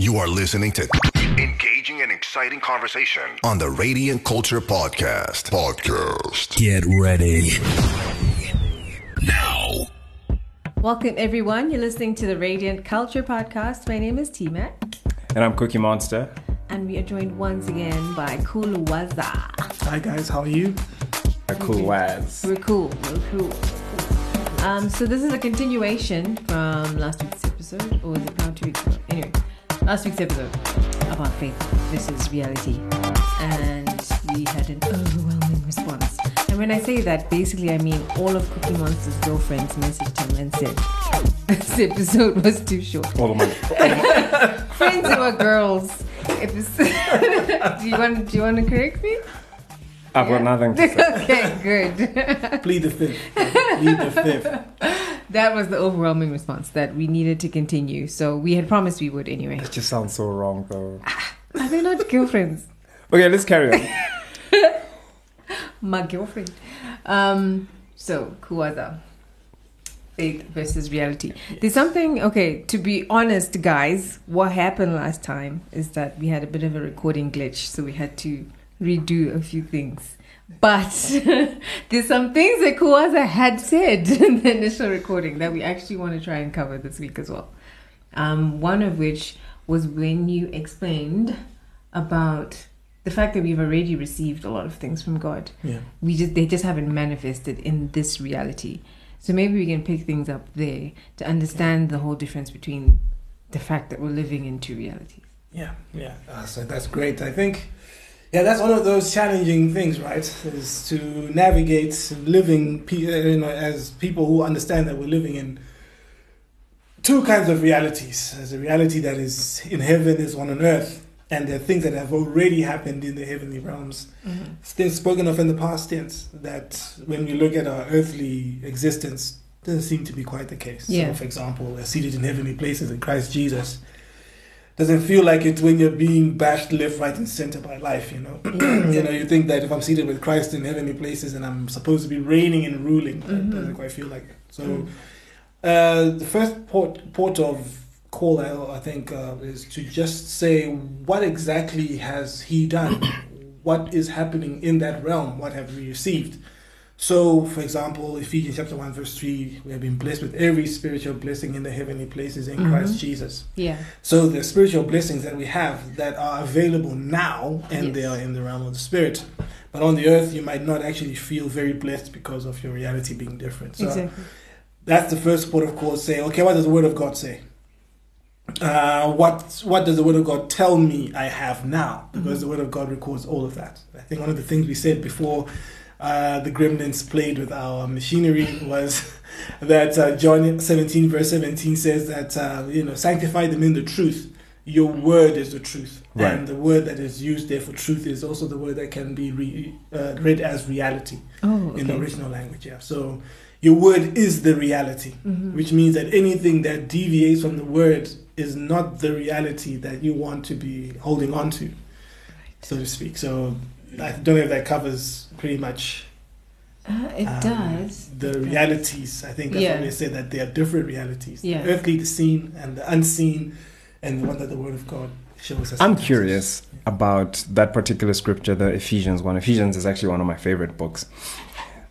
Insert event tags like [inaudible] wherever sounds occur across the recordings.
You are listening to engaging and exciting conversation on the Radiant Culture Podcast. Podcast. Get ready. Now. Welcome, everyone. You're listening to the Radiant Culture Podcast. My name is T Mac, And I'm Cookie Monster. and we are joined once again by Cool Kuluwaza. Hi guys, how are you? A cool Waz. We're cool. We're cool. Um, so this is a continuation from last week's episode, or was it now two weeks ago? Anyway, last week's episode about faith versus reality, and we had an overwhelming response. And when I say that, basically I mean all of Cookie Monster's girlfriends messaged him and said [laughs] this episode was too short. All of my, [laughs] Friends who are girls. Episode. [laughs] do you want? Do you want to correct me? I've got nothing to say. okay, good. Plead the fifth. Plead the fifth. That was the overwhelming response that we needed to continue. So we had promised we would anyway. It just sounds so wrong, though. Are they not girlfriends? [laughs] Okay, let's carry on. [laughs] My girlfriend. Um. So Kuwaza. Faith versus reality. There's something. Okay, to be honest, guys, what happened last time is that we had a bit of a recording glitch, so we had to redo a few things. But [laughs] there's some things that Kuwaza had said [laughs] in the initial recording that we actually want to try and cover this week as well. Um, one of which was when you explained about the fact that we've already received a lot of things from God. Yeah. We just they just haven't manifested in this reality. So maybe we can pick things up there to understand the whole difference between the fact that we're living in two realities. Yeah, yeah. Uh, so that's great. I think, yeah, that's one of those challenging things, right? Is to navigate living, pe- uh, you know, as people who understand that we're living in two kinds of realities. There's a reality that is in heaven, there's one on earth, and there are things that have already happened in the heavenly realms. Things spoken of in the past tense that when we look at our earthly existence, doesn't seem to be quite the case. Yeah. So, for example, we're seated in heavenly places in Christ Jesus. Doesn't feel like it when you're being bashed left, right, and center by life. You know, [clears throat] you know, you think that if I'm seated with Christ in heavenly places and I'm supposed to be reigning and ruling, Mhm. it doesn't quite feel like it. So, Mm. uh, the first port port of call, I, I think, uh, is to just say what exactly has He done, what is happening in that realm, what have we received. So, for example, Ephesians chapter one verse three, we have been blessed with every spiritual blessing in the heavenly places in Mhm. Christ Jesus. Yeah. So the spiritual blessings that we have that are available now and they are in the realm of the spirit. But on the earth you might not actually feel very blessed because of your reality being different. So exactly. that's the first port of call say, okay, what does the word of God say? Uh, what what does the word of God tell me I have now? Because the word of God records all of that. I think one of the things we said before uh, the gremlins played with our machinery was [laughs] that uh, John 17 verse 17 says that uh, you know sanctify them in the truth. Your word is the truth, Right. and the word that is used there for truth is also the word that can be re, uh, read as reality Oh, in the original language. Yeah. So your word is the reality, Mhm. which means that anything that deviates from the word is not the reality that you want to be holding on to, so to speak. So I don't know if that covers pretty much Uh, it um, does. the It does. realities. I think that's Yeah. why they say that there are different realities: Yeah. the earthly, the seen, and the unseen, and the one that the Word of God shows us. I'm curious about that particular scripture, the Ephesians one. Ephesians is actually one of my favorite books,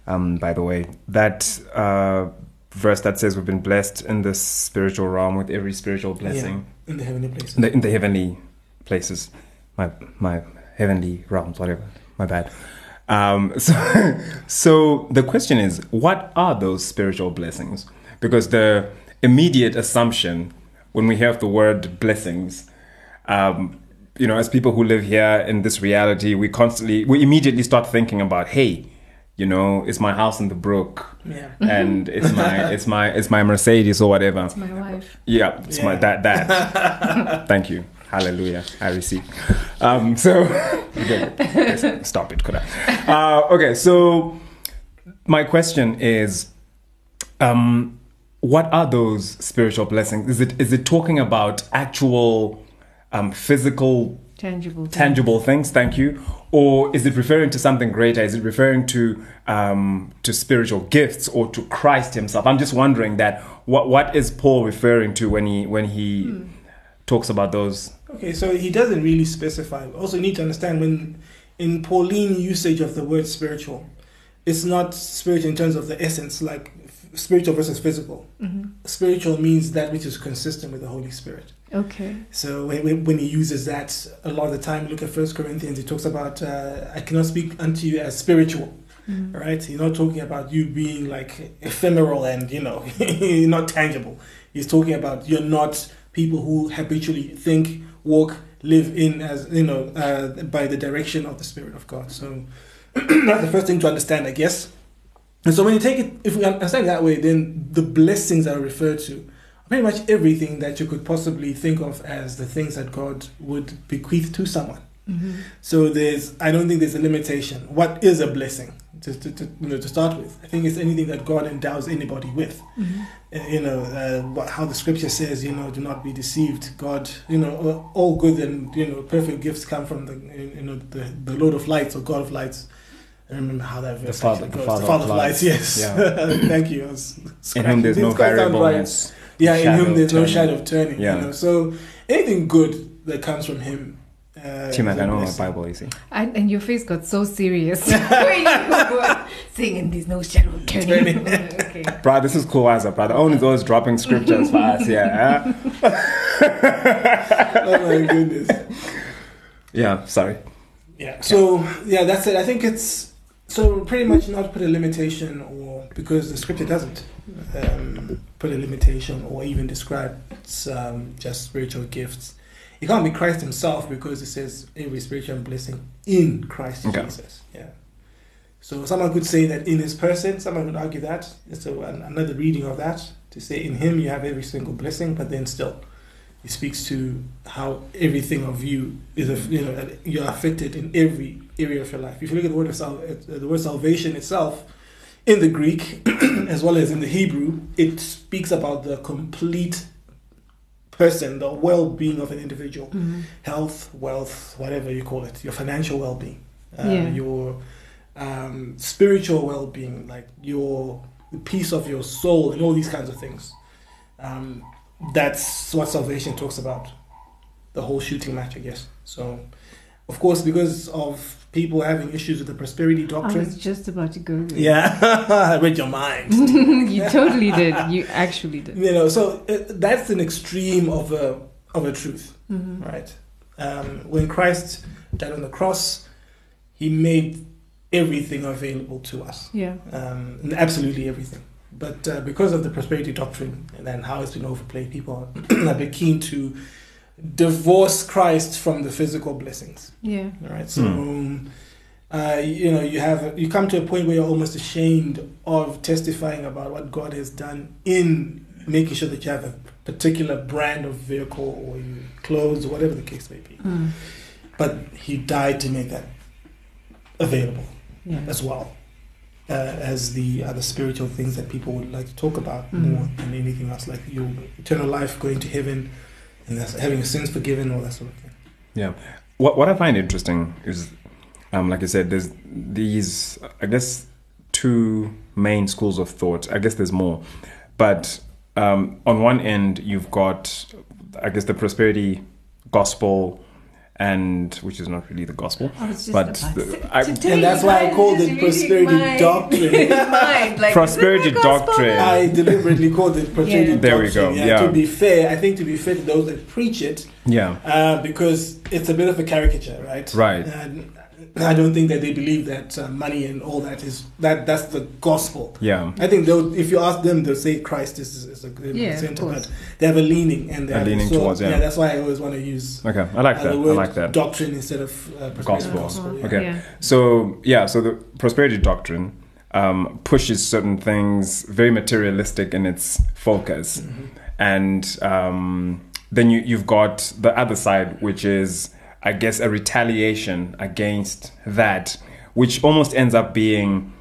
um, by the way. That uh, verse that says we've been blessed in the spiritual realm with every spiritual blessing in the heavenly places. in, the, in the heavenly places, my my heavenly realms, whatever. My bad. Um, [laughs] so, so the question is, what are those spiritual blessings? Because the immediate assumption when we hear of the word blessings, um, you know, as people who live here in this reality, we constantly, we immediately start thinking about, hey, you know, it's my house in the brook, yeah. and [laughs] it's my, it's my, it's my Mercedes or whatever. It's my wife. Yeah, it's my Yeah. that that. [laughs] Thank you. Hallelujah. I receive. Um, so [laughs] okay, stop it, could I? Uh, okay, so my question is, um, what are those spiritual blessings? Is it is it talking about actual um, physical Tangible. thing. tangible things thank you or is it referring to something greater is it referring to um, to spiritual gifts or to christ himself i'm just wondering that what what is paul referring to when he when he talks about those Okay, so he doesn't really specify. Also, you need to understand when in Pauline usage of the word spiritual, it's not spiritual in terms of the essence, like spiritual versus physical. Mhm. Spiritual means that which is consistent with the Holy Spirit. Okay. So when, he uses that a lot of the time, look at First Corinthians. He talks about uh, I cannot speak unto you as spiritual, Mhm. right? He's not talking about you being like ephemeral and you know [laughs] not tangible. He's talking about you're not people who habitually think, walk, live in as you know uh, by the direction of the Spirit of God. So [clears throat] that's the first thing to understand, I guess. And so when you take it, if we understand that way, then the blessings that are referred to are pretty much everything that you could possibly think of as the things that God would bequeath to someone. Mhm. So there's, I don't think there's a limitation. What is a blessing? To, to, to, you know, to start with, I think it's anything that God endows anybody with. Mhm. Uh, you know, uh, what, how the scripture says, you know, do not be deceived. God, you know, all good and you know, perfect gifts come from the, you know, the, the Lord of Lights or God of Lights. I remember how that verse Father- actually the goes. Father of Lights. Lights. Yes. Yeah. [laughs] Thank you. I In whom there's no Didn't quite sound right. variableness. Yeah, in shadow whom of there's no turning. shadow of turning. Yeah. You know, so anything good that comes from Him. Uh, Tim, I don't know my. Bible, you see. And, and your face got so serious [laughs] [laughs] when you were singing "There's no shadow of turning." Turning. [laughs] okay. Bro, this is cool as a brother. Owen is always dropping scriptures for us, yeah. oh my goodness. yeah, sorry. Yeah. So yeah, that's it. I think it's so pretty much not put a limitation or because the scripture doesn't um, put a limitation or even describe um, just spiritual gifts. It can't be Christ Himself because it says every spiritual blessing in Christ Okay. Jesus. Yeah. So someone could say that in His person. Someone would argue that. So an, another reading of that to say in Him you have every single blessing, but then still it speaks to how everything of you is, a, you know, you're affected in every area of your life. If you look at the word of sal- uh, the word salvation itself, in the Greek [clears throat] as well as in the Hebrew, it speaks about the complete person, the well-being of an individual, Mhm. health, wealth, whatever you call it, your financial well-being, uh, Yeah. your um, spiritual well-being, like your the peace of your soul, and all these kinds of things. Um, that's what salvation talks about. The whole shooting match, I guess. So, of course, because of people having issues with the prosperity doctrine. I was just about to go there. Yeah, I [laughs] read your mind. [laughs] you totally did. You actually did. you know, so uh, that's an extreme of a of a truth, Mhm. right? Um, when Christ died on the cross, He made everything available to us, Yeah. um, absolutely everything. But uh, because of the prosperity doctrine and then how it's been overplayed, people are [clears throat] a bit keen to divorce Christ from the physical blessings. Yeah. All right. So, um, uh, you know, you have you come to a point where you're almost ashamed of testifying about what God has done in making sure that you have a particular brand of vehicle or clothes or whatever the case may be. Mm. But He died to make that available Yeah. as well. Uh, as the other spiritual things that people would like to talk about Mhm. more than anything else, like your eternal life, going to heaven, and that's having sins forgiven, all that sort of thing. Yeah. What what I find interesting is, um, like I said, there's these, I guess, two main schools of thought. I guess there's more, but um, on one end you've got, I guess, the prosperity gospel, and which is not really the gospel, I was just but the- I- today And that's why I you guys called it prosperity my- [laughs] doctrine. mind, like, Prosperity is it the gospel? doctrine. I deliberately called it prosperity Yeah. There we doctrine. go, yeah. To be fair, I think to be fair to those that preach it, yeah, uh, because it's a bit of a caricature, right? Right. And I don't think that they believe that uh, money and all that is that that's the gospel. yeah, I think they'll, if you ask them, they'll say Christ is, is a good Yeah, center, but they have a leaning and they A have leaning so, towards, yeah. That's why I always want to use okay, I like uh, that. the I like that. doctrine instead of uh, Gospel. gospel. yeah. Okay. Yeah. So yeah, so the prosperity doctrine um, pushes certain things very materialistic in its focus, Mhm. and um, then you you've got the other side, which is I guess a retaliation against that, which almost ends up being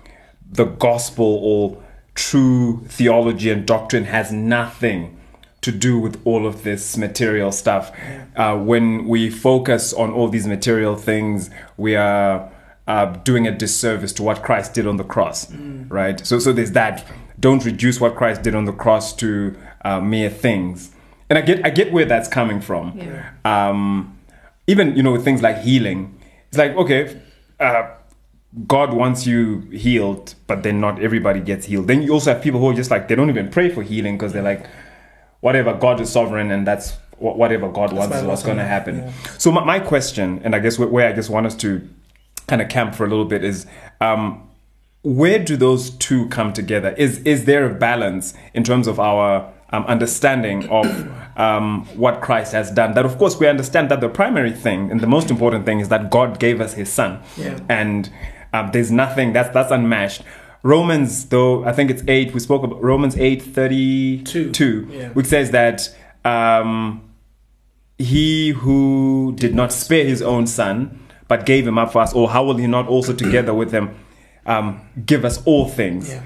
the gospel or true theology and doctrine has nothing to do with all of this material stuff. Uh, when we focus on all these material things, we are uh, doing a disservice to what Christ did on the cross, right? So, so there's that. Don't reduce what Christ did on the cross to uh, mere things. and I get I get where that's coming from. Yeah. Um, even you know with things like healing, it's like okay, uh, God wants you healed, but then not everybody gets healed. Then you also have people who are just like they don't even pray for healing because they're like, whatever God is sovereign and that's wh- whatever God wants is what's going to happen. yeah. So my, my question, and I guess where, where I just want us to kind of camp for a little bit is. Um, where do those two come together? Is is there a balance in terms of our um, understanding of um, what Christ has done? That of course we understand that the primary thing and the most important thing is that God gave us His Son, Yeah. and um, there's nothing that's that's unmatched. Romans, though, I think it's eight. We spoke about Romans eight thirty two, Yeah. which says that um, he who did not spare his own son but gave him up for us or how will he not also together with him um, give us all things Yeah.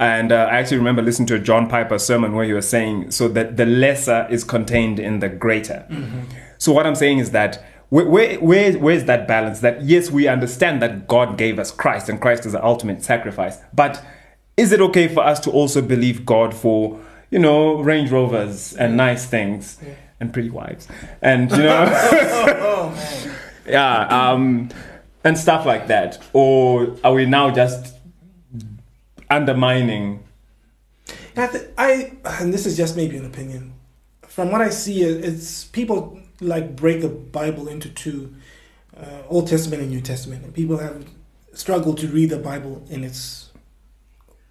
And uh, i actually remember listening to a john piper sermon where he was saying so that the lesser is contained in the greater. So what i'm saying is that where, where, where, where's that balance? That yes we understand that god gave us christ and christ is the ultimate sacrifice but is it okay for us to also believe god for you know range rovers and nice things and pretty wives and you know [laughs] [laughs] Oh man. yeah um and stuff like that? Or are we now just undermining I, th- I and this is just maybe an opinion. From what I see, it- it's people like break the Bible into two, uh, Old Testament and New Testament, and people have struggled to read the Bible in its,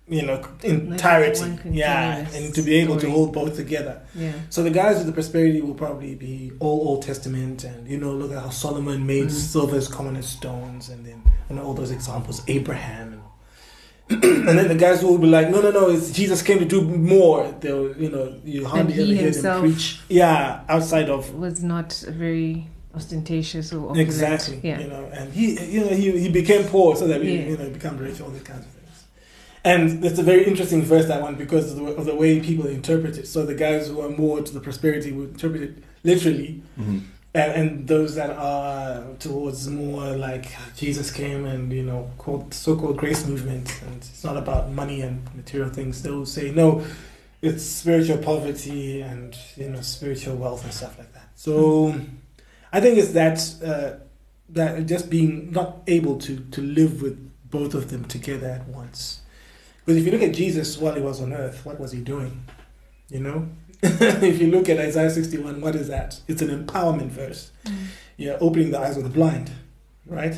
you know, entirety. one yeah, and to be able to hold both together. Yeah. So the guys with the prosperity will probably be all Old Testament, and you know, look at how Solomon made Mhm. silver as common as stones, and then and all those examples, Abraham, and, [clears throat] and then the guys will be like, no, no, no, it's Jesus came to do more. They'll, you know, you hardly he ever hear himself- them preach. Yeah, outside of Was not very ostentatious or opulent. exactly, Yeah. you know, and he, you know, he he became poor so that we, Yeah. you know, become rich, all these kinds of things. And it's a very interesting verse that one because of the, of the way people interpret it. So the guys who are more to the prosperity would interpret it literally, mm-hmm. And, and those that are towards more like Jesus came and you know called so-called grace movement. And it's not about money and material things. They'll say no it's spiritual poverty and you know spiritual wealth and stuff like that. So I think it's that uh, that just being not able to to live with both of them together at once. Because if you look at Jesus while he was on earth what was he doing? You know [laughs] if you look at Isaiah 61, what is that? It's an empowerment verse. You're opening the eyes of the blind, right?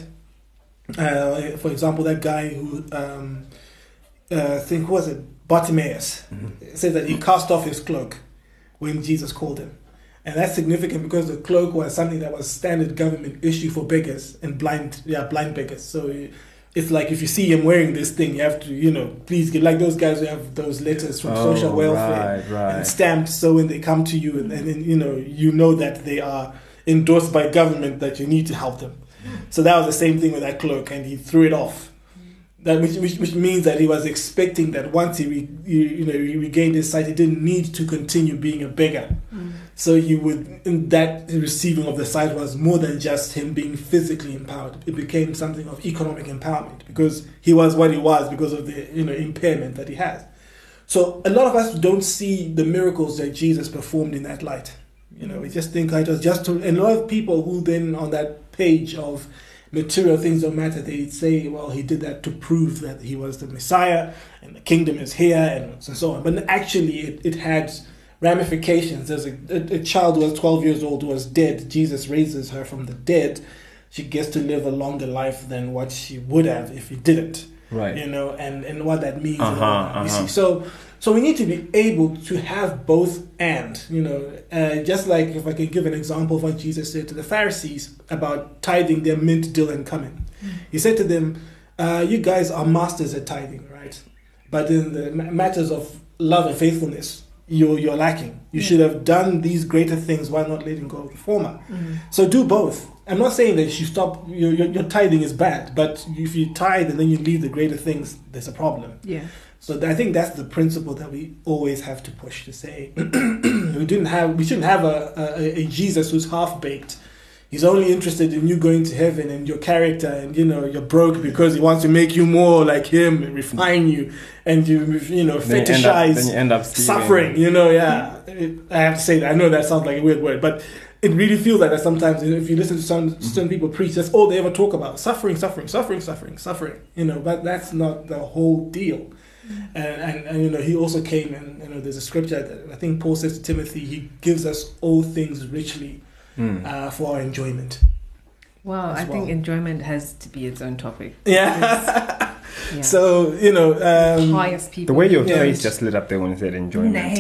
Uh, for example, that guy who, um, uh, I think, who was it? Bartimaeus. Says that he cast off his cloak when Jesus called him. And that's significant because the cloak was something that was standard government issue for beggars and blind, yeah, blind beggars. So it's like if you see him wearing this thing, you have to, you know, please get like those guys who have those letters from oh, social welfare Oh, right, and stamped so when they come to you and, and then you know you know that they are endorsed by government that you need to help them. So that was the same thing with that cloak and he threw it off. That which, which, which means that he was expecting that once he re, you, you know he regained his sight he didn't need to continue being a beggar mm. So he would that receiving of the sight was more than just him being physically empowered it became something of economic empowerment because he was what he was because of the you know impairment that he has so a lot of us don't see the miracles that Jesus performed in that light. You know, we just think oh, it was just to, a lot of people who then on that page of material things don't matter, they say, well, he did that to prove that he was the Messiah and the kingdom is here and so on. But actually, it, it had ramifications. There's a, a, a child who was 12 years old who was dead. Jesus raises her from the dead. She gets to live a longer life than what she would have if he didn't right you know, and, and what that means. Uh-huh, that. You uh-huh. see, so so we need to be able to have both and, you know, uh, just like if I can give an example of what Jesus said to the Pharisees about tithing their mint, dill, and cumin. He said to them, uh, "You guys are masters at tithing, right? But in the matters of love and faithfulness." You're, you're lacking. You should have done these greater things while not letting go of the former. Mm. So do both. I'm not saying that you stop. Your, your, your tithing is bad, but if you tithe and then you leave the greater things, there's a problem. Yeah. So I think that's the principle that we always have to push to say [clears throat] we didn't have. We shouldn't have a, a, a Jesus who's half baked, He's only interested in you going to heaven and your character, and you know you're broke because he wants to make you more like him, and refine you, and you you know Then you end up, fetishize then you end up stealing. suffering. You know, yeah. It, I have to say that. I know that sounds like a weird word, but it really feels like that sometimes. You know, if you listen to some certain people preach, that's all they ever talk about: suffering, suffering, suffering, suffering, suffering. You know, but that's not the whole deal. Mm-hmm. And, and, and you know, he also came and you know, there's a scripture that I think Paul says to Timothy, he gives us all things richly Mm. uh, for our enjoyment. Well, as I think enjoyment has to be its own topic. Yeah. [laughs] Yeah. so you know, um, pious people. The way your Yeah. face just lit up there when you said enjoyment.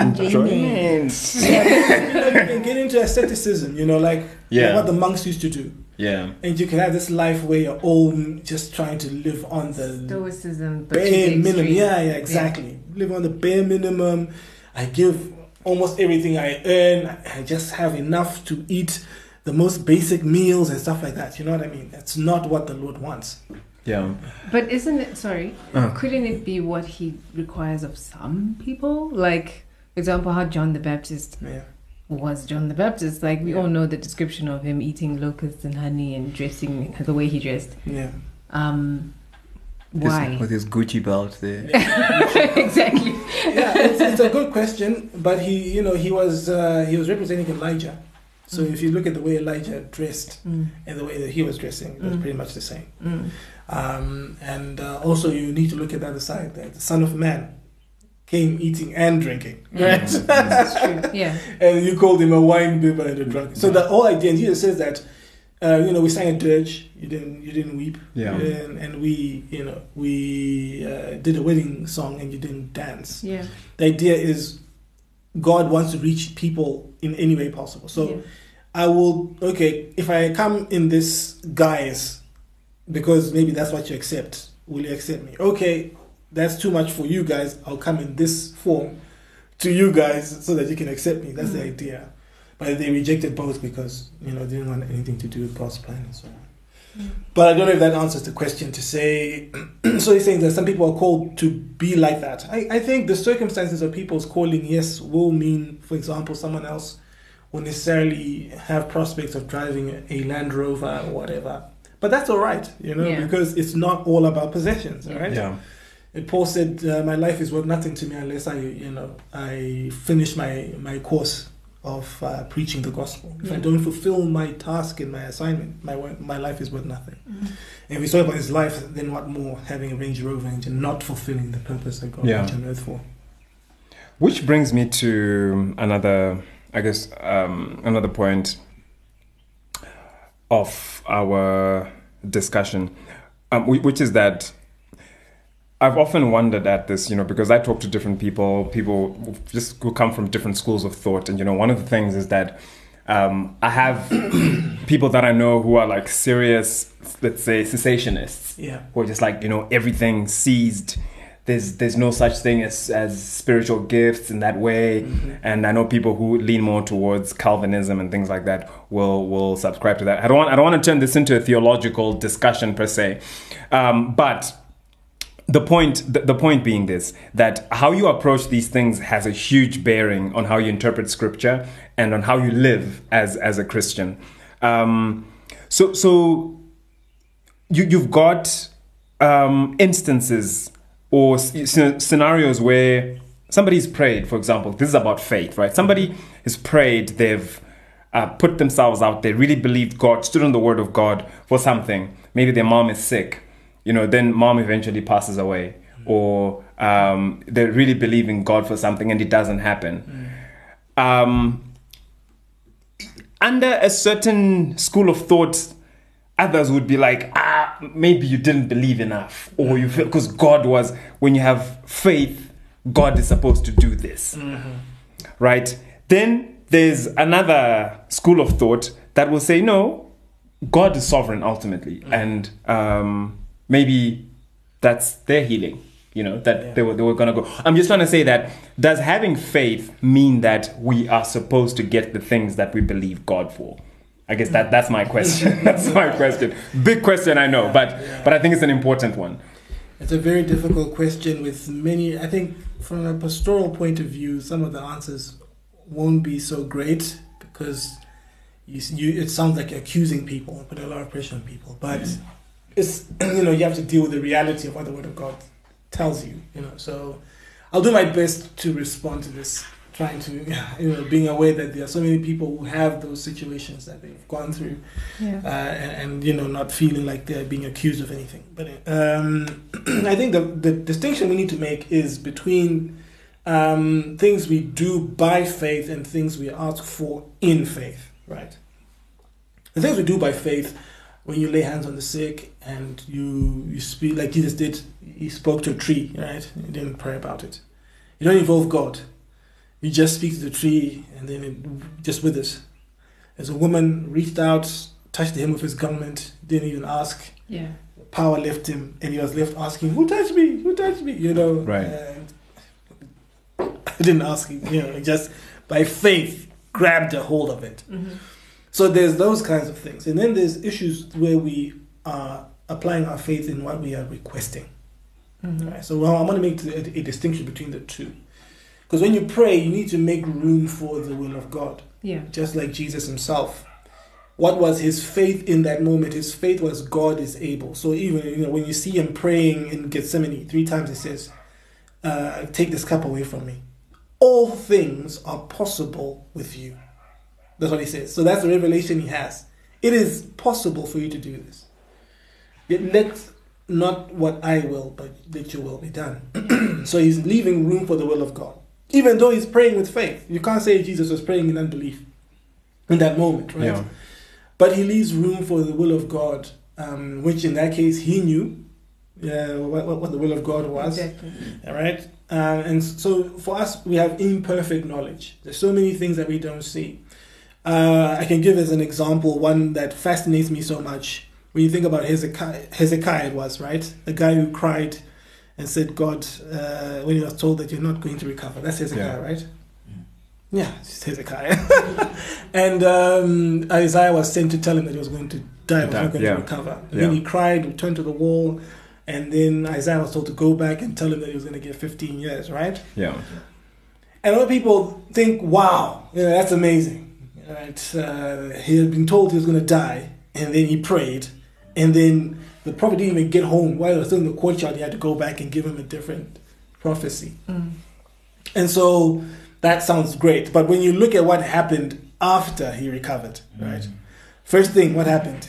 enjoyment. you know, can get into asceticism. You know, like Yeah. what the monks used to do. Yeah. And you can have this life where you're all just trying to live on the Stoicism, bare minimum. Yeah, yeah, exactly. Live on the bare minimum. I give almost everything I earn. I just have enough to eat the most basic meals and stuff like that. You know what I mean? That's not what the Lord wants. Yeah. But isn't it? Sorry, Uh. couldn't it be what he requires of some people? Like, for example, how John the Baptist Yeah. was John the Baptist. Like we Yeah. all know the description of him eating locusts and honey and dressing the way he dressed. Yeah. Um, His- why? with his Gucci belt there. [laughs] exactly. yeah, it's, it's a good question, but he, you know, he was uh, he was representing Elijah. So Mm. if you look at the way Elijah dressed Mm, and the way that he was dressing, it was Mm. pretty much the same. mm. Um, and uh, also, you need to look at the other side that the Son of Man came eating and drinking, right? That's true. [laughs] Yeah. and you called him a wine bibber and a drunk. So the whole idea, and Jesus says that, uh, you know, we sang a dirge, you didn't, you didn't weep, Yeah. and, and we, you know, we uh, did a wedding song and you didn't dance. Yeah. The idea is, God wants to reach people in any way possible. So. yeah. I will okay if I come in this guise because maybe that's what you accept. Will you accept me? Okay, that's too much for you guys. I'll come in this form to you guys so that you can accept me. That's the Mm. idea. But they rejected both because you know they didn't want anything to do with God's plan and so on. Mm. But I don't know if that answers the question to say. [clears throat] so he's saying that some people are called to be like that. I, I think the circumstances of people's calling, yes, will mean, for example, someone else will necessarily have prospects of driving a Land Rover or whatever. But that's all right, you know, Yeah. because it's not all about possessions, all right? Yeah. And Paul said, uh, "My life is worth nothing to me unless I, you know, I finish my my course of uh, preaching the gospel. If I don't fulfill my task and my assignment, my wo- my life is worth nothing." Mm. And if we talk about his life, then what more? Having a Range Rover engine, not fulfilling the purpose that God Yeah. put you on earth for. Which brings me to another, I guess, um, another point of our discussion, um, which is that I've often wondered at this, you know, because I talk to different people, people who just who come from different schools of thought, and you know, one of the things is that um, I have [coughs] people that I know who are like serious, let's say, cessationists. Yeah. who are just like you know everything seized. There's there's no such thing as as spiritual gifts in that way. Mhm. and i know people who lean more towards calvinism and things like that will will subscribe to that. I don't want i don't want to turn this into a theological discussion per se. Um, but the point the, point being this that how you approach these things has a huge bearing on how you interpret scripture and on how you live as as a christian um, so so you, you've got um, instances or scenarios where somebody's prayed, for example, this is about faith, right? Somebody has prayed, they've uh, put themselves out there, really believed God, stood on the word of God for something. Maybe their mom is sick, you know, then mom eventually passes away, or um, they really believe in God for something and it doesn't happen. Um, under a certain school of thought, others would be like, ah, maybe you didn't believe enough, or you feel because God was when you have faith, God is supposed to do this, right? Then there's another school of thought that will say, no, God is sovereign ultimately, and um, maybe that's their healing. You know that Yeah. they were they were gonna go. I'm just trying to say that does having faith mean that we are supposed to get the things that we believe God for? I guess that that's my question. [laughs] that's my question. Big question, I know, but but I think it's an important one. It's a very difficult question with many. I think from a pastoral point of view, some of the answers won't be so great because you, you it sounds like you're accusing people and putting a lot of pressure on people. But it's [clears throat] you know you have to deal with the reality of what the Word of God tells you. You know, so I'll do my best to respond to this. Trying to, [laughs] you know, being aware that there are so many people who have those situations that they've gone through, Yeah. uh, and, and you know not feeling like they're being accused of anything. But um, [clears throat] I think the the distinction we need to make is between um, things we do by faith and things we ask for in faith. Right. The things we do by faith, when you lay hands on the sick and you you speak like Jesus did, he spoke to a tree. Right. He didn't pray about it. You don't involve God. You just speak to the tree and then it just withers. As a woman reached out, touched him with his garment, didn't even ask. Yeah. Power left him, and he was left asking, "Who touched me? Who touched me?" You know, Right. And [laughs] I didn't ask him. You know, he just by faith grabbed a hold of it. Mm-hmm. So there's those kinds of things, and then there's issues where we are applying our faith in what we are requesting. Mm-hmm. Right? So well, I want to make a, a distinction between the two, because when you pray, you need to make room for the will of God Yeah. just like Jesus himself. What was his faith in that moment? His faith was God is able. So even you know when you see him praying in Gethsemane three times, he says, uh, "Take this cup away from me." All things are possible with you. That's what he says. So that's the revelation he has. It is possible for you to do this. Yet let not what I will, but let your will be done. [clears throat] so he's leaving room for the will of God even though he's praying with faith. You can't say Jesus was praying in unbelief in that moment, right? Yeah. But he leaves room for the will of God, um, which in that case he knew uh, what, what what the will of God was. Exactly. All right. Uh, and so for us, we have imperfect knowledge. There's so many things that we don't see. Uh, I can give as an example one that fascinates me so much. When you think about Hezekiah, Hezekiah it was, right? The guy who cried and said, God, uh, when he was told that you're not going to recover. That's Hezekiah, Yeah. right? Yeah, it's Hezekiah. [laughs] and um, Isaiah was sent to tell him that he was going to die, was not going yeah. to recover. And Yeah. then he cried, returned to the wall, and then Isaiah was told to go back and tell him that he was going to get 15 years, right? Yeah. And other people think, wow, you know, that's amazing. Right? Uh, he had been told he was going to die, and then he prayed, and then the prophet didn't even get home. While he was still in the courtyard, he had to go back and give him a different prophecy. Mm. And so that sounds great. But when you look at what happened after he recovered, right? First thing, what happened?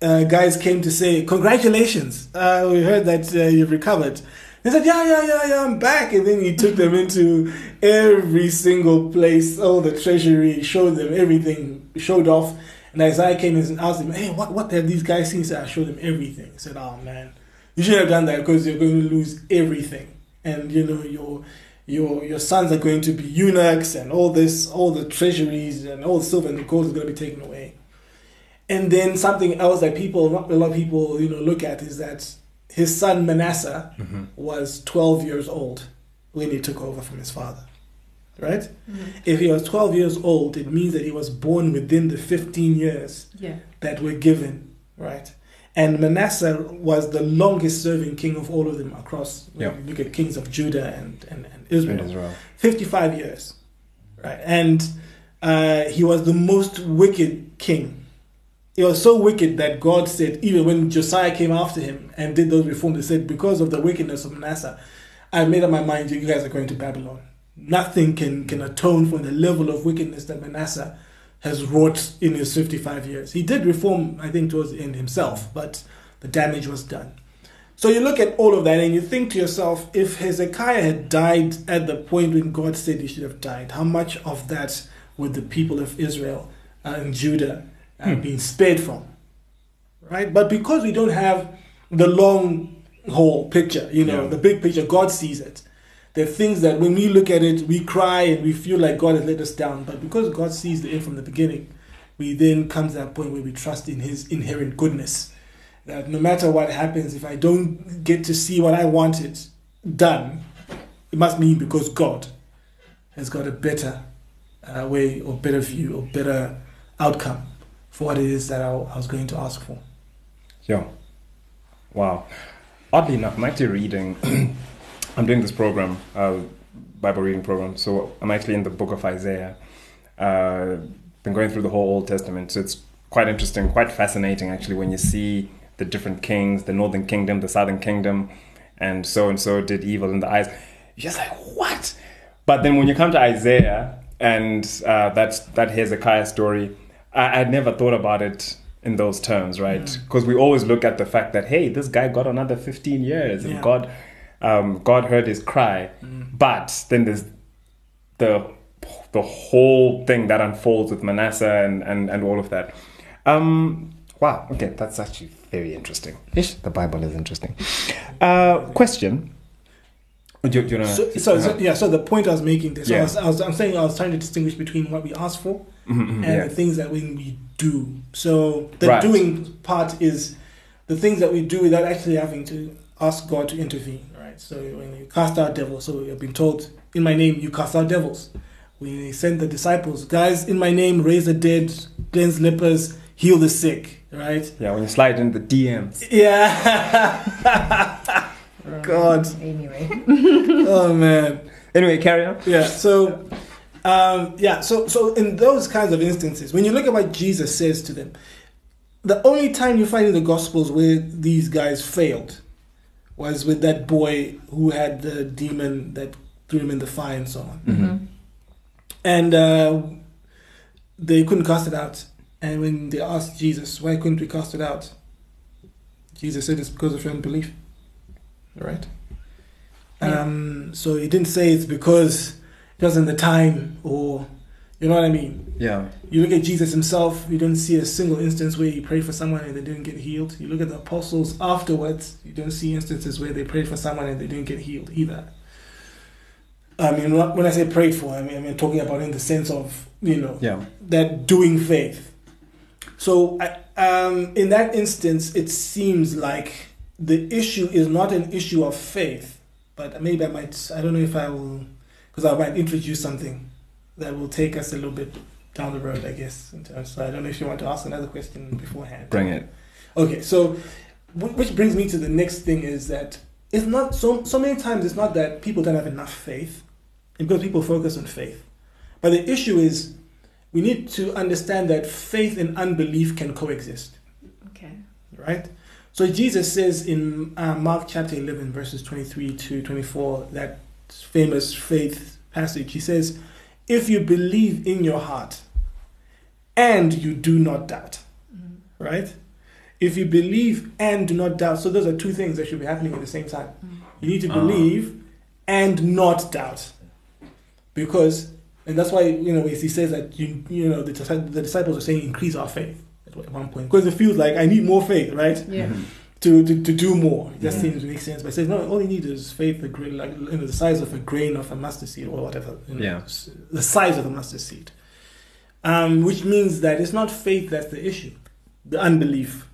Uh, guys came to say, Congratulations, uh, we heard that uh, you've recovered. They said, Yeah, yeah, yeah, yeah, I'm back. And then he took them into every single place, all the treasury, showed them everything, showed off. And Isaiah came and asked him, Hey, what, what have these guys seen? He said, I showed them everything. He said, Oh, man, you shouldn't have done that because you're going to lose everything. And, you know, your, your, your sons are going to be eunuchs and all this, all the treasuries and all the silver and the gold is going to be taken away. And then something else that people, a lot of people, you know, look at is that his son Manasseh Mm-hmm. was 12 years old when he took over from his father. Right? Mm. If he was 12 years old, it means that he was born within the 15 years Yeah. that were given. Right? And Manasseh was the longest serving king of all of them across. Yeah. you Look at kings of Judah and, and, and Israel. In Israel. 55 years. Right? And uh, he was the most wicked king. He was so wicked that God said, even when Josiah came after him and did those reforms, he said, Because of the wickedness of Manasseh, I made up my mind you guys are going to Babylon. Nothing can, can atone for the level of wickedness that Manasseh has wrought in his 55 years. He did reform, I think, towards the end himself, but the damage was done. So you look at all of that and you think to yourself, if Hezekiah had died at the point when God said he should have died, how much of that would the people of Israel uh, and Judah uh, Hmm. been spared from? Right? But because we don't have the long haul picture, you know, Yeah. the big picture, God sees it. There are things that when we look at it, we cry and we feel like God has let us down. But because God sees the end from the beginning, we then come to that point where we trust in His inherent goodness. That no matter what happens, if I don't get to see what I wanted done, it must mean because God has got a better uh, way or better view or better outcome for what it is that I, I was going to ask for. Yeah. Wow. Oddly enough, I'm actually reading. [clears throat] I'm doing this program, uh, Bible reading program. So I'm actually in the book of Isaiah. Uh, been going through the whole Old Testament. So it's quite interesting, quite fascinating actually when you see the different kings, the northern kingdom, the southern kingdom, and so and so did evil in the eyes. You're just like, what? But then when you come to Isaiah and uh, that that Hezekiah story, I, I'd never thought about it in those terms, right? Because we always look at the fact that hey, this guy got another 15 years, and Yeah. God, um, God heard his cry. But then there's the the whole thing that unfolds with Manasseh and and, and all of that. Um, wow. Okay, that's actually very interesting. Ish, the Bible is interesting. Uh, question. Do, you- do you wanna- So, so, so yeah. So the point I was making this, So I was, I was, I'm saying I was trying to distinguish between what we ask for mhm, mhm, and yeah. the things that when we do. So the Right. doing part is the things that we do without actually having to ask God to intervene. Right. So when you cast out devils, so you've been told in my name you cast out devils. We send the disciples, guys, in my name, raise the dead, cleanse lepers, heal the sick. Right. yeah, when you slide in the DMs. Yeah. [laughs] God. Anyway. [laughs] oh man. Anyway, carry on. Yeah. So, um, yeah. So, so in those kinds of instances, when you look at what Jesus says to them, the only time you find in the Gospels where these guys failed was with that boy who had the demon that threw him in the fire and so on, Mm-hmm. and uh, they couldn't cast it out. And when they asked Jesus, "Why couldn't we cast it out?" Jesus said, "It's because of your unbelief." Right. Yeah. Um, so he didn't say it's because wasn't the time, or you know what I mean. Yeah. You look at Jesus himself, you don't see a single instance where he prayed for someone and they didn't get healed. You look at the apostles afterwards, you don't see instances where they prayed for someone and they didn't get healed either. I mean, when I say prayed for, I mean, I mean talking about in the sense of, you know, Yeah. that doing faith. So, I- um, in that instance, it seems like the issue is not an issue of faith, but maybe I might, I don't know if I will, because I might introduce something that will take us a little bit down the road, I guess. In terms, so I don't know if you want to ask another question beforehand. Bring it. Okay, so which brings me to the next thing is that it's not so so many times it's not that people don't have enough faith because people focus on faith. But the issue is we need to understand that faith and unbelief can coexist, Okay. right? So Jesus says in uh, Mark chapter 11 verses 23 to 24 that famous faith passage he says if you believe in your heart and you do not doubt mm-hmm. right? If you believe and do not doubt, so those are two things that should be happening at the same time. Mm-hmm. You need to believe and not doubt, because, and that's why you know he says that you you know the, the disciples are saying increase our faith at one point because it feels like I need more faith, right? Yeah. Mm-hmm. To, to, to do more. It just Yeah. seems to make sense. But it says no, all you need is faith, a grain, like you know, the size of a grain of a mustard seed or whatever. you know, Yeah. the size of a mustard seed. Um, which means that it's not faith that's the issue the unbelief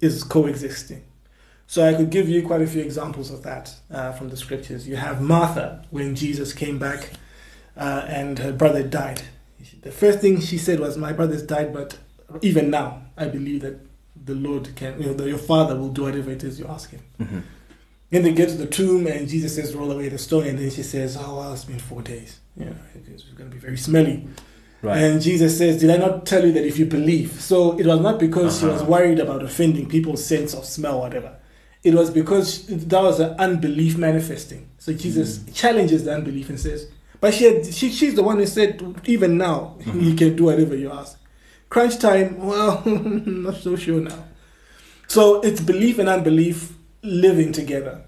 is coexisting. So I could give you quite a few examples of that uh, from the scriptures. You have Martha when Jesus came back uh, and her brother died. The first thing she said was, "My brother's died, but even now, I believe that the Lord can, you know, that your Father will do whatever it is you ask Him." Mhm. Then they get to the tomb, and Jesus says, "Roll away the stone," and then she says, "Oh, well, it's been four days. Yeah, it's going to be very smelly." Right. And Jesus says, Did I not tell you that if you believe? So it was not because she was Uh-huh. worried about offending people's sense of smell, whatever. It was because that was an unbelief manifesting. So Jesus Mm. challenges the unbelief and says, But she, had, she she's the one who said, Even now, Mm-hmm. you can do whatever you ask. Crunch time, [laughs] well, I'm not so sure now. So it's belief and unbelief living together.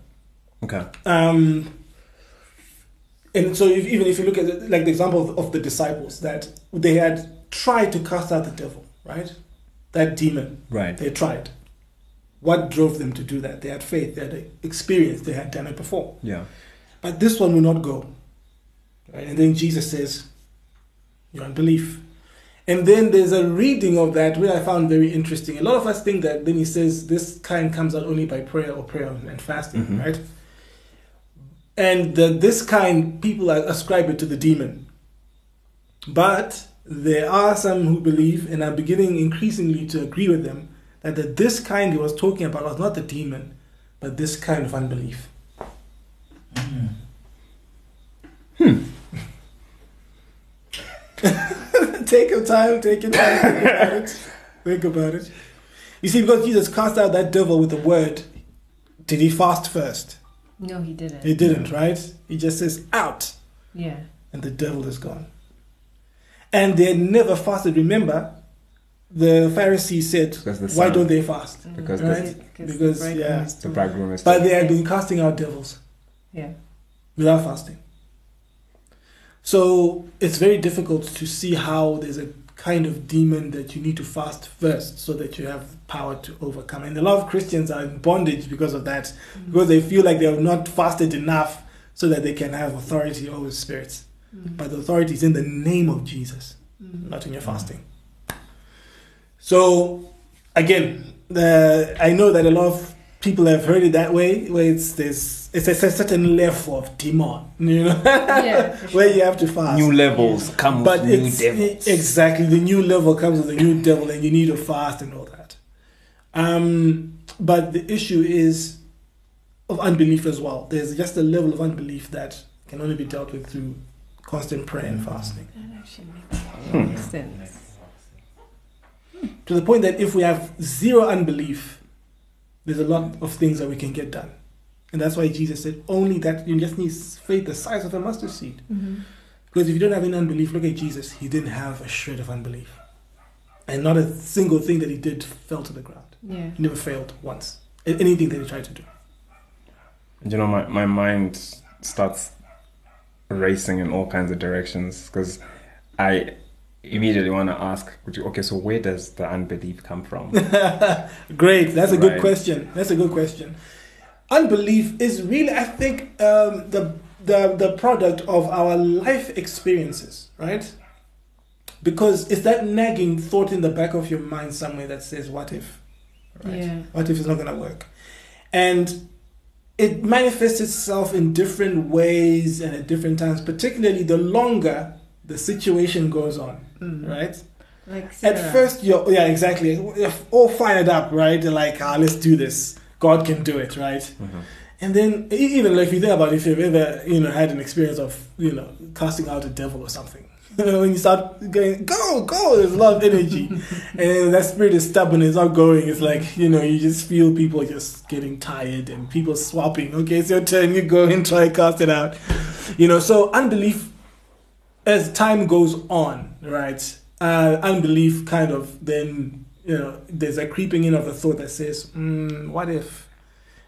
okay. Um, and so, if, even if you look at it, like the example of, of the disciples, that they had tried to cast out the devil, right? That demon, Right. they tried. What drove them to do that? They had faith, they had experience, they had done it before. Yeah. But this one will not go. Right? And then Jesus says, Your unbelief. And then there's a reading of that which I found very interesting. A lot of us think that then he says this kind comes out only by prayer or prayer and fasting, Mhm. right? And the, this kind, people ascribe it to the demon. But there are some who believe, and I'm beginning increasingly to agree with them, that the, this kind he was talking about was not the demon, but this kind of unbelief. [laughs] take your time, take your time, think about it. [laughs] Think about it. You see, because Jesus cast out that devil with the word, did he fast first? No, he didn't. He didn't, right? He just says, out, yeah. and the devil is gone. And they had never fasted. Remember, the Pharisees said, the why don't they fast? Because Mm, Right? because, Because, the bridegroom yeah, is The too- bridegroom is. But they had been casting out devils Yeah. without fasting. So it's very difficult to see how there's a kind of demon that you need to fast first so that you have power to overcome. And a lot of Christians are in bondage because of that, because they feel like they have not fasted enough so that they can have authority over spirits. Mm. But the authority is in the name of Jesus, Mm. not in your fasting. So again, the, I know that a lot of people have heard it that way, where it's this it's a, certain level of demon, [laughs] you know, Yeah, for [laughs] where you have to fast. New levels come but with new it's devils. exactly the new level comes with a new devil, and you need to fast and all that. Um, but the issue is of unbelief as well. There's just a level of unbelief that can only be dealt with through constant prayer and fasting. That actually makes sense. to the point that if we have zero unbelief, there's a lot of things that we can get done. And that's why Jesus said only that you just need faith the size of a mustard seed. Mm-hmm. Because if you don't have any unbelief, look at Jesus. He didn't have a shred of unbelief. And not a single thing that he did fell to the ground. Yeah. He never failed once. in Anything that he tried to do. you know, my, my mind starts racing in all kinds of directions because I immediately want to ask, would you- okay, so where does the unbelief come from? [laughs] Great. That's a good question. That's a good question. Unbelief is really, I think, um, the, the the product of our life experiences, right? Because it's that nagging thought in the back of your mind somewhere that says, "What if? Right? Yeah. What if it's not going to work?" And it manifests itself in different ways and at different times, particularly the longer the situation goes on, Mm. right? Like At first, you're yeah, exactly. You're all fired up, right? They're like, ah, let's do this. God can do it, right? Mhm. And then e- even like if you think about if you've ever you know had an experience of you know casting out a devil or something, [laughs] you know when you start going go go, there's a lot of energy, [laughs] and that spirit is stubborn, it's not going. It's like you know you just feel people just getting tired and people swapping. Okay, it's your turn. You go and try and cast it out. You know, so unbelief as time goes on, right? Uh, unbelief kind of then you know there's a creeping in of a thought that says, mm, "What if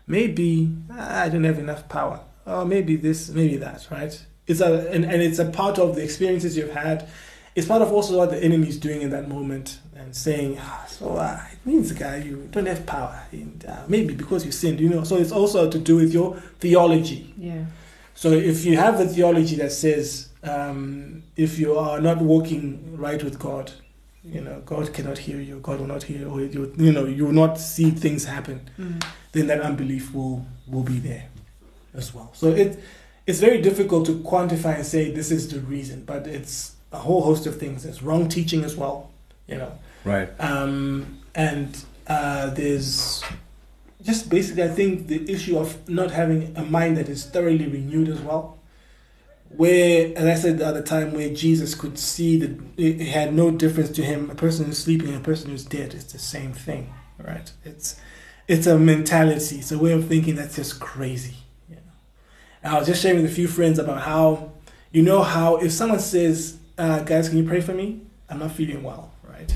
maybe I don't have enough power, or maybe this, maybe that." Right? It's a and, and it's a part of the experiences you've had. It's part of also what the enemy is doing in that moment and saying, ah, "So uh, it means, guy, you don't have power, and uh, maybe because you sinned." You know, so it's also to do with your theology. Yeah. So if you have a theology that says um, if you are not walking right with God, you know God cannot hear you, God will not hear, or you, you know you will not see things happen, Mm. then that unbelief will will be there as well. So it it's very difficult to quantify and say this is the reason, but it's a whole host of things. There's wrong teaching as well, you know, Right. um, and uh, there's just basically, I think the issue of not having a mind that is thoroughly renewed as well. Where, as I said the other time, where Jesus could see that it had no difference to him, a person who's sleeping and a person who's dead, it's the same thing, right? It's it's a mentality, it's a way of thinking that's just crazy. You know? And I was just sharing with a few friends about how, you know, how if someone says, uh, "Guys, can you pray for me? I'm not feeling well," right?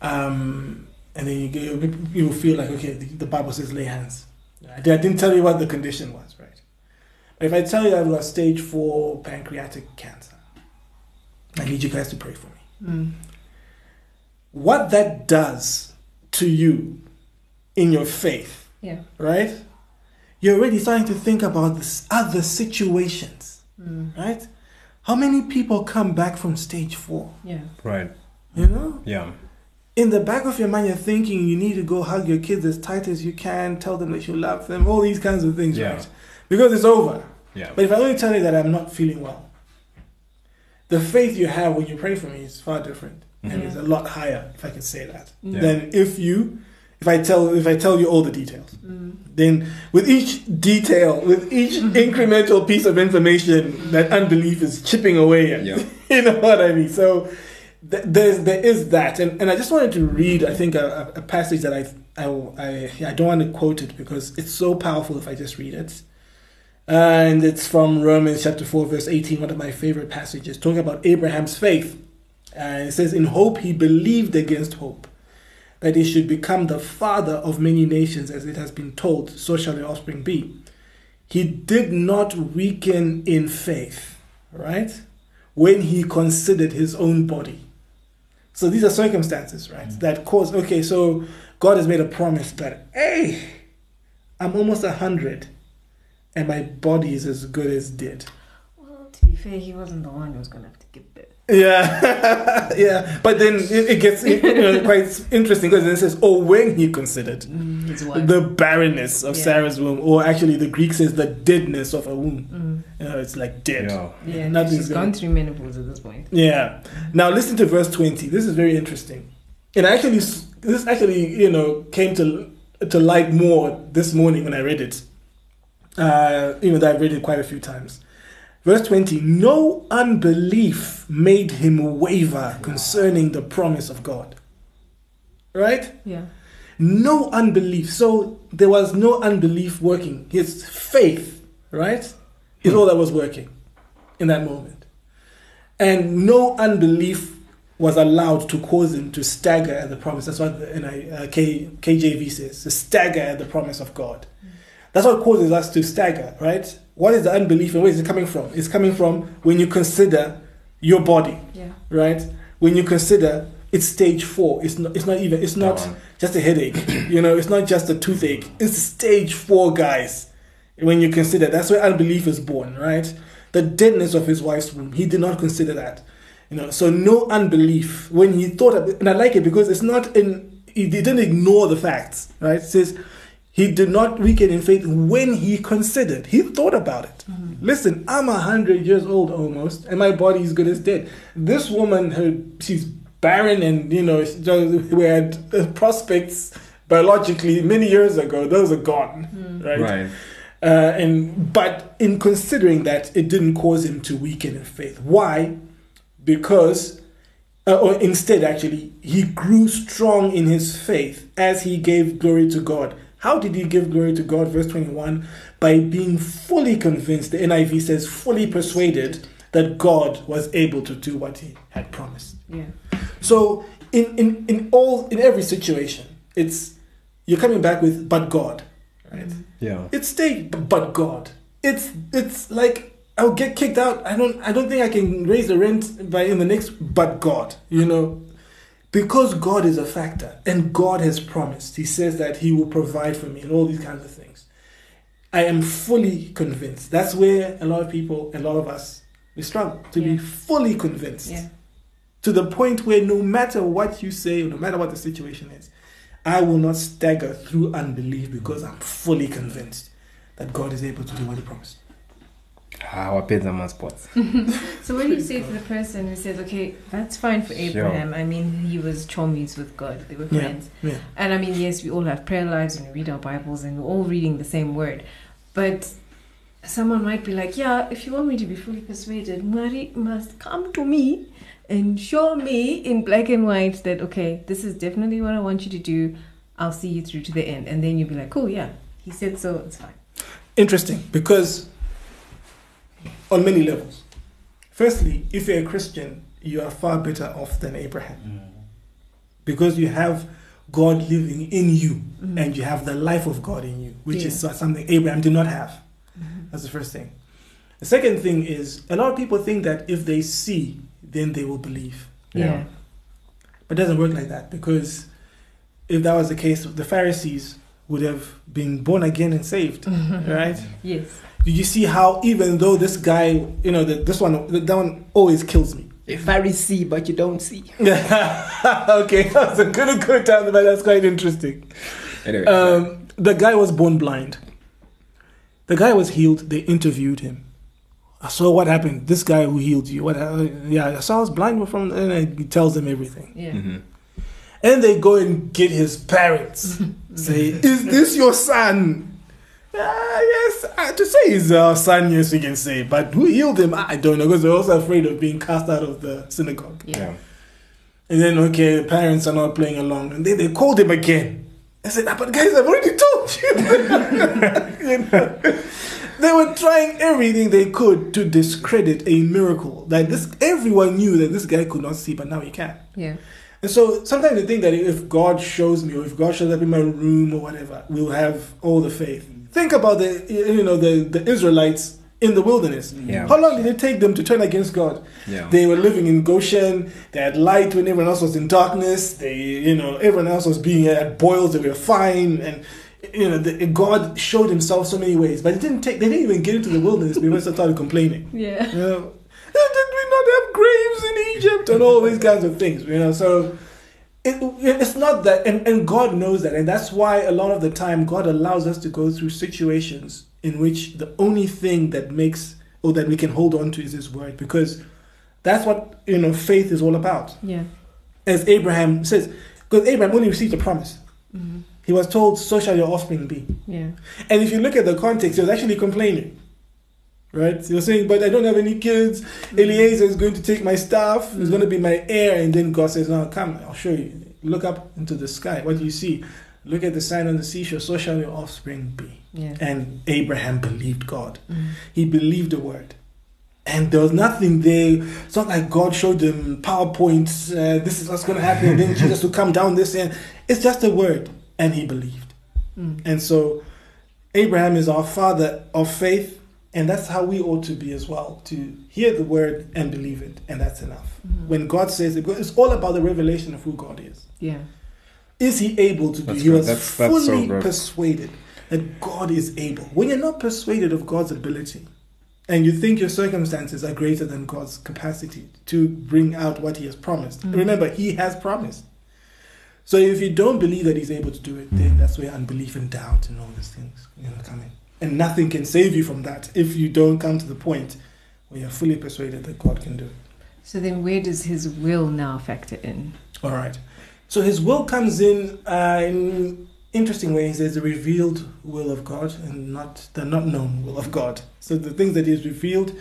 Um, and then you you will feel like, okay, the, the Bible says lay hands. I didn't tell you what the condition was, if I tell you I've got stage four pancreatic cancer, I need you guys to pray for me. Mm. What that does to you in your faith, Yeah. right? You're already starting to think about this other situations, Mm. right? How many people come back from stage four? Yeah. Right. You know? Yeah. in the back of your mind, you're thinking you need to go hug your kids as tight as you can, tell them that you love them, all these kinds of things, Yeah. right? Because it's over. Yeah. But if I only tell you that I'm not feeling well, the faith you have when you pray for me is far different and Mhm. it's a lot higher, if I can say that, Yeah. than if you, if I tell, if I tell you all the details. Mm. Then, with each detail, with each [laughs] incremental piece of information, that unbelief is chipping away at. Yeah. [laughs] you know what I mean? So, th- there's there is that, and, and I just wanted to read. I think a, a a passage that I I I, I don't want to quote it because it's so powerful if I just read it. And it's from Romans chapter 4, verse 18, one of my favorite passages, talking about Abraham's faith. And it says, In hope he believed against hope, that he should become the father of many nations, as it has been told, so shall your offspring be. He did not weaken in faith, right? When he considered his own body. So these are circumstances, right? Mm-hmm. That cause, okay, so God has made a promise that, hey, I'm almost a hundred and my body is as good as dead. Well, to be fair, he wasn't the one who was going to have to give birth. Yeah, [laughs] yeah. But then it, it gets you know, quite interesting because it says, "Oh, when he considered His wife. the barrenness of Yeah. Sarah's womb," or actually, the Greek says the deadness of a womb. Mm. You know, it's like dead. Yeah. Yeah, Nothing's she's gonna- gone through menopause at this point. Yeah. Now listen to verse twenty. This is very interesting. And actually, this actually, you know, came to to light more this morning when I read it. Uh, know that I've read it quite a few times. Verse 20 No unbelief made him waver concerning the promise of God. Right? Yeah. No unbelief. So there was no unbelief working. His faith, right, is all that was working in that moment. And no unbelief was allowed to cause him to stagger at the promise. That's what the NI, uh, K, KJV says, to stagger at the promise of God. That's what causes us to stagger, right? What is the unbelief and where is it coming from? It's coming from when you consider your body, Yeah. right? When you consider it's stage four, it's not. It's not even. It's not just a headache. [clears throat] you know, it's not just a toothache. It's stage four, guys. When you consider that's where unbelief is born, right? The deadness of his wife's womb. He did not consider that. You know, so no unbelief when he thought of it, and I like it because it's not in. He didn't ignore the facts, right? It says he did not weaken in faith when he considered. He thought about it. Listen, I'm a hundred years old almost, and my body is good as dead. This woman, her she's barren, and you know, we had uh, prospects biologically many years ago. Those are gone, right? Right. Uh, and but in considering that, it didn't cause him to weaken in faith. Why? Because, uh, or instead, actually, he grew strong in his faith as he gave glory to God. How did he give glory to God? Verse 21 by being fully convinced, the NIV says, fully persuaded that God was able to do what he had promised. Yeah. So in, in, in all in every situation, it's you're coming back with but God. Right? Mm-hmm. Yeah. It's stay but God. It's it's like I'll get kicked out. I don't I don't think I can raise the rent by in the next but God, you know. Because God is a factor and God has promised. He says that he will provide for me and all these kinds of things. I am fully convinced. That's where a lot of people, a lot of us, we struggle to be fully convinced Yeah. to the point where no matter what you say, no matter what the situation is, I will not stagger through unbelief because I'm fully convinced that God is able to do what He promised. Ah, wapenza ma sports. So what do you say to the person who says, okay, that's fine for Abraham. I mean, he was chomies with God. They were Yeah. friends. Yeah. And I mean, yes, we all have prayer lives and we read our Bibles and we're all reading the same word. But someone might be like, yeah, if you want me to be fully persuaded, Mari must come to me and show me in black and white that, okay, this is definitely what I want you to do. I'll see you through to the end. And then you'll be like, cool, yeah, he said so, it's fine. Interesting because on many levels. Firstly, if you're a Christian, you are far better off than Abraham mm. because you have God living in you mm-hmm. and you have the life of God in you, which is something Abraham did not have. Mm-hmm. That's the first thing. The second thing is a lot of people think that if they see, then they will believe. Yeah. But it doesn't work like that because if that was the case, the Pharisees would have been born again and saved, [laughs] right? Yes. Did you see how even though this guy, you know, the, this one, that one always kills me. A Pharisee, but you don't see. [laughs] okay, [laughs] that's a good good time, but that's quite interesting. Anyway. Um, the guy was born blind. The guy was healed. They interviewed him. I saw what happened. This guy who healed you. What? Uh, yeah, I saw I was blind from. And he tells them everything. Yeah. Mhm. And they go and get his parents. Say, is this your son? Ah, yes. Uh, to say he's our son, yes, we can say. But who healed him? I don't know because they're also afraid of being cast out of the synagogue. Yeah. yeah. And then, okay, the parents are not playing along. And then they called him again. I said, ah, but guys, I've already told you. [laughs] You know? They were trying everything they could to discredit a miracle. Like this, everyone knew that this guy could not see, but now he can. Yeah. And so sometimes I think that if God shows me, or if God shows up in my room or whatever, we'll have all the faith. Think about the you know the, the Israelites in the wilderness. Yeah. How long did it take them to turn against God? Yeah. They were living in Goshen. They had light when everyone else was in darkness. They you know everyone else was being at boils. They were fine and. You know, the, God showed Himself so many ways, but it didn't take. They didn't even get into the wilderness before they started complaining. Yeah. You know, did we not have graves in Egypt and all these kinds of things? You know, so it, it's not that, and, and God knows that, and that's why a lot of the time God allows us to go through situations in which the only thing that makes or that we can hold on to is His word, because that's what you know faith is all about. Yeah. As Abraham says, because Abraham only received a promise. Mhm. He was told, "So shall your offspring be." Yeah. And if you look at the context, he was actually complaining. Right? You're saying, But I don't have any kids. Eliezer is going to take my staff. He's going to be my heir. And then God says, No, come, I'll show you. Look up into the sky. What do you see? Look at the sign on the seashore. So shall your offspring be. Yeah. And Abraham believed God. Mhm. He believed the word. And there was nothing there. It's not like God showed them PowerPoints. Uh, this is what's going to happen. And then [laughs] Jesus will come down this end. It's just a word. And he believed. Mm. And so Abraham is our father of faith, and that's how we ought to be as well to hear the word and believe it, and that's enough. Mhm. When God says it, it's all about the revelation of who God is. Yeah. Is he able to do? That's He good. was That's- that's fully good. persuaded that God is able. When you're not persuaded of God's ability, and you think your circumstances are greater than God's capacity to bring out what He has promised, Mhm. remember He has promised. So if you don't believe that He's able to do it, then that's where unbelief and doubt and all these things you know come in. And nothing can save you from that if you don't come to the point where you're fully persuaded that God can do it. So then, where does his will now factor in? All right. So his will comes in uh, in interesting ways. There's the revealed will of God and not the not known will of God. So the things that he has revealed,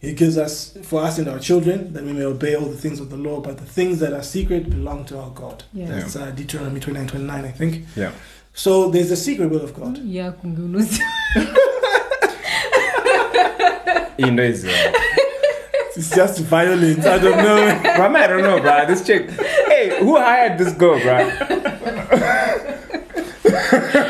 he gives us for us and our children that we may obey all the things of the law. But the things that are secret belong to our God. Yeah. That's uh, Deuteronomy 29, 29, I think. Yeah. So there's the secret will of God. Yeah, kungunuzi. Into is, It's just violence. I don't know. [laughs] bro, man, I don't know, bro. This chick. Hey, who hired this girl, bro? [laughs]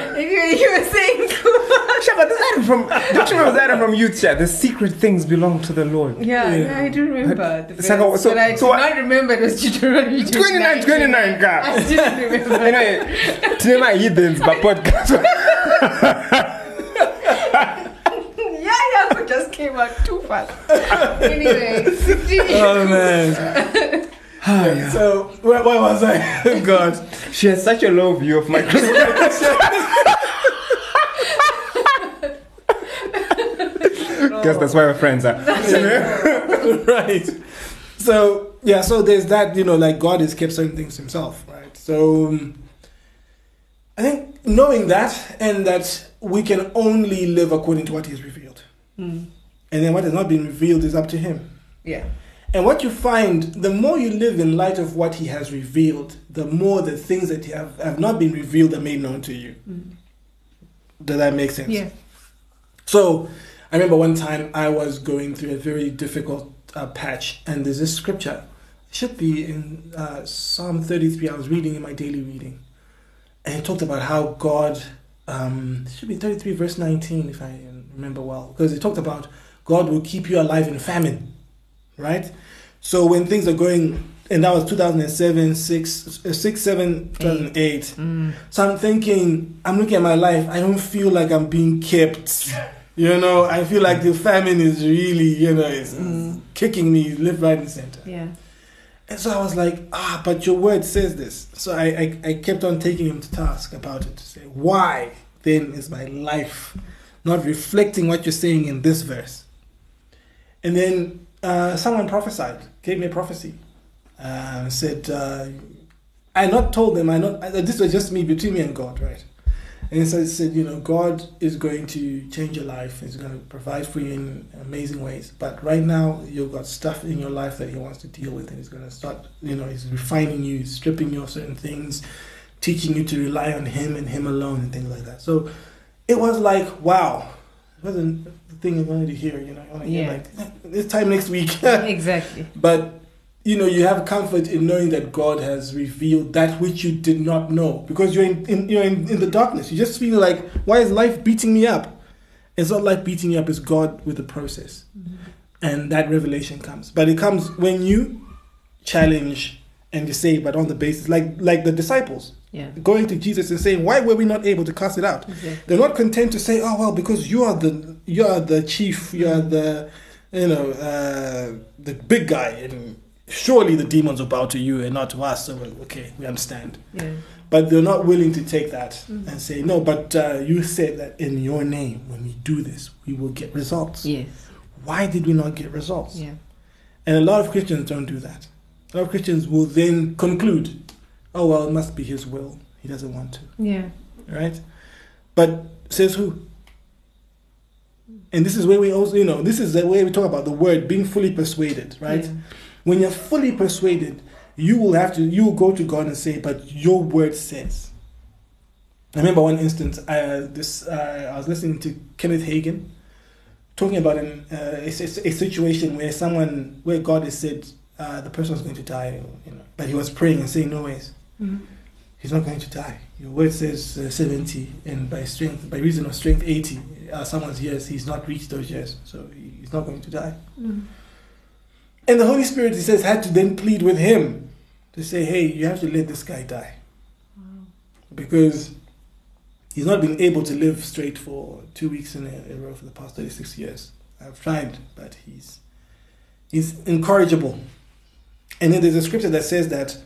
you, you were saying Shaba, this item from. Don't you remember that from Youth Chat? The secret things belong to the Lord. Yeah, Yeah. yeah, I do remember. The It's like a- verse, so- but I so do what- not remember it was Deuteronomy 29, 29, God. I didn't remember. [laughs] Anyway, today my heathens, but podcast. [laughs] yeah, yeah, it just came out too fast. anyway, Oh man. [laughs] Ah, so where, where was I? God. she has such a low view of my Guess that's why we're friends, huh? [laughs] right. So yeah, so there's that, you know, like God has kept certain things himself, right? So um, I think knowing that and that we can only live according to what He's revealed, Mm, and then what has not been revealed is up to Him. yeah. And what you find, the more you live in light of what He has revealed, the more the things that have, have not been revealed are made known to you. Mm. Does that make sense? Yeah. So I remember one time I was going through a very difficult uh, patch, and there's this scripture. It should be in uh, Psalm 33. I was reading in my daily reading, and it talked about how God. Um, it should be 33 verse 19 if I remember well, because it talked about God will keep you alive in famine, right? So when things are going, and that was 2007, 6, uh, 6 7, 2008. Mm. So I'm thinking, I'm looking at my life. I don't feel like I'm being kept. You know, I feel like the famine is really, you know, it's Mm. kicking me left, right, and center. Yeah. And so I was like, ah, but your word says this. So I, I, I kept on taking him to task about it to say, why then is my life not reflecting what you're saying in this verse? And then uh, someone prophesied, gave me a prophecy, uh, said, uh, I not told them, I not, this was just me between me and God, right? And so it said, you know, God is going to change your life. He's going to provide for you in amazing ways. But right now, you've got stuff in your life that He wants to deal with, and He's going to start, you know, He's refining you, stripping you of certain things, teaching you to rely on Him and Him alone, and things like that. So it was like, wow, it wasn't the thing you wanted to hear, you know. Want to hear Yeah. like "Eh, this time next week. [laughs] exactly. But you know, you have comfort in knowing that God has revealed that which you did not know because you're in, in you're in, in the darkness. You just feel like, why is life beating me up? It's not life beating you up; it's God with the process, and that revelation comes. But it comes when you challenge and you say, but on the basis, like like the disciples Yeah. going to Jesus and saying, why were we not able to cast it out? Exactly. They're not content to say, "Oh well, because you are the you are the chief, you are the you know uh, the big guy, and surely the demons will bow to you and not to us." So well, okay, we understand, Yeah. but they're not willing to take that Mhm. and say, "No, but uh, you said that in your name, when we do this, we will get results. Yes. Why did we not get results?" Yeah. And a lot of Christians don't do that. A lot of Christians will then conclude, "Oh well, it must be His will. He doesn't want to." Yeah. right? But says who? And this is where we also, you know, this is the way we talk about the word being fully persuaded, right? Yeah. When you're fully persuaded, you will have to, you will go to God and say, "But your word says." I remember one instance. Uh, this uh, I was listening to Kenneth Hagin talking about an, uh, a, a situation where someone, where God has said uh, the person was going to die, you know, but he was praying and saying, "No ways." Mhm. He's not going to die. Your word says uh, 70, and by strength, by reason of strength, 80. Uh, someone's years, he's not reached those years, so he's not going to die. Mhm. And the Holy Spirit, he says, had to then plead with him to say, hey, you have to let this guy die. Because he's not been able to live straight for two weeks in a, row for the past 36 years. I've tried, but he's, he's incorrigible. And then there's a scripture that says that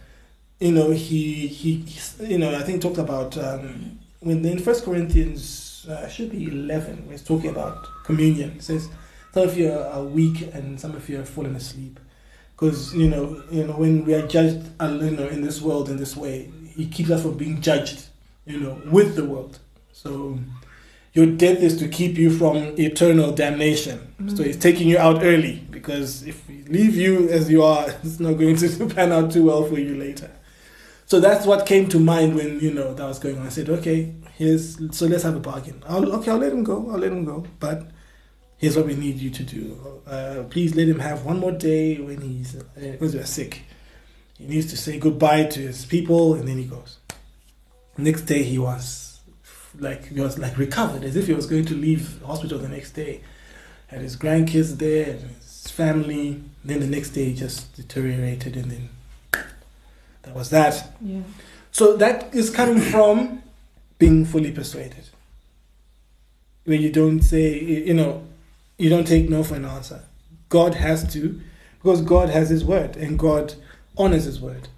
you know, he, he, he's- you know, I think talked about um, when in First Corinthians, uh, should be eleven, where it's talking about communion. It says some of you are weak and some of you have fallen asleep, because you know, you know, when we are judged, uh, you know, in this world in this way, he keeps us from being judged, you know, with the world. So your death is to keep you from eternal damnation. So he's taking you out early because if we leave you as you are, [laughs] it's not going to [laughs] pan out too well for you later. So that's what came to mind when you know that was going on. I said, okay, here's so let's have a bargain. I'll, okay, I'll let him go. I'll let him go. But here's what we need you to do. Uh, please let him have one more day when he's uh, we're sick. He needs to say goodbye to his people, and then he goes. Next day, he was like he was like recovered, as if he was going to leave hospital the next day. Had his grandkids there, and his family. Then the next day, he just deteriorated, and then that was that. Yeah. So that is coming from being fully persuaded. Where you don't say, you know, you don't take no for an answer. God has to, because God has His word and God honors His word.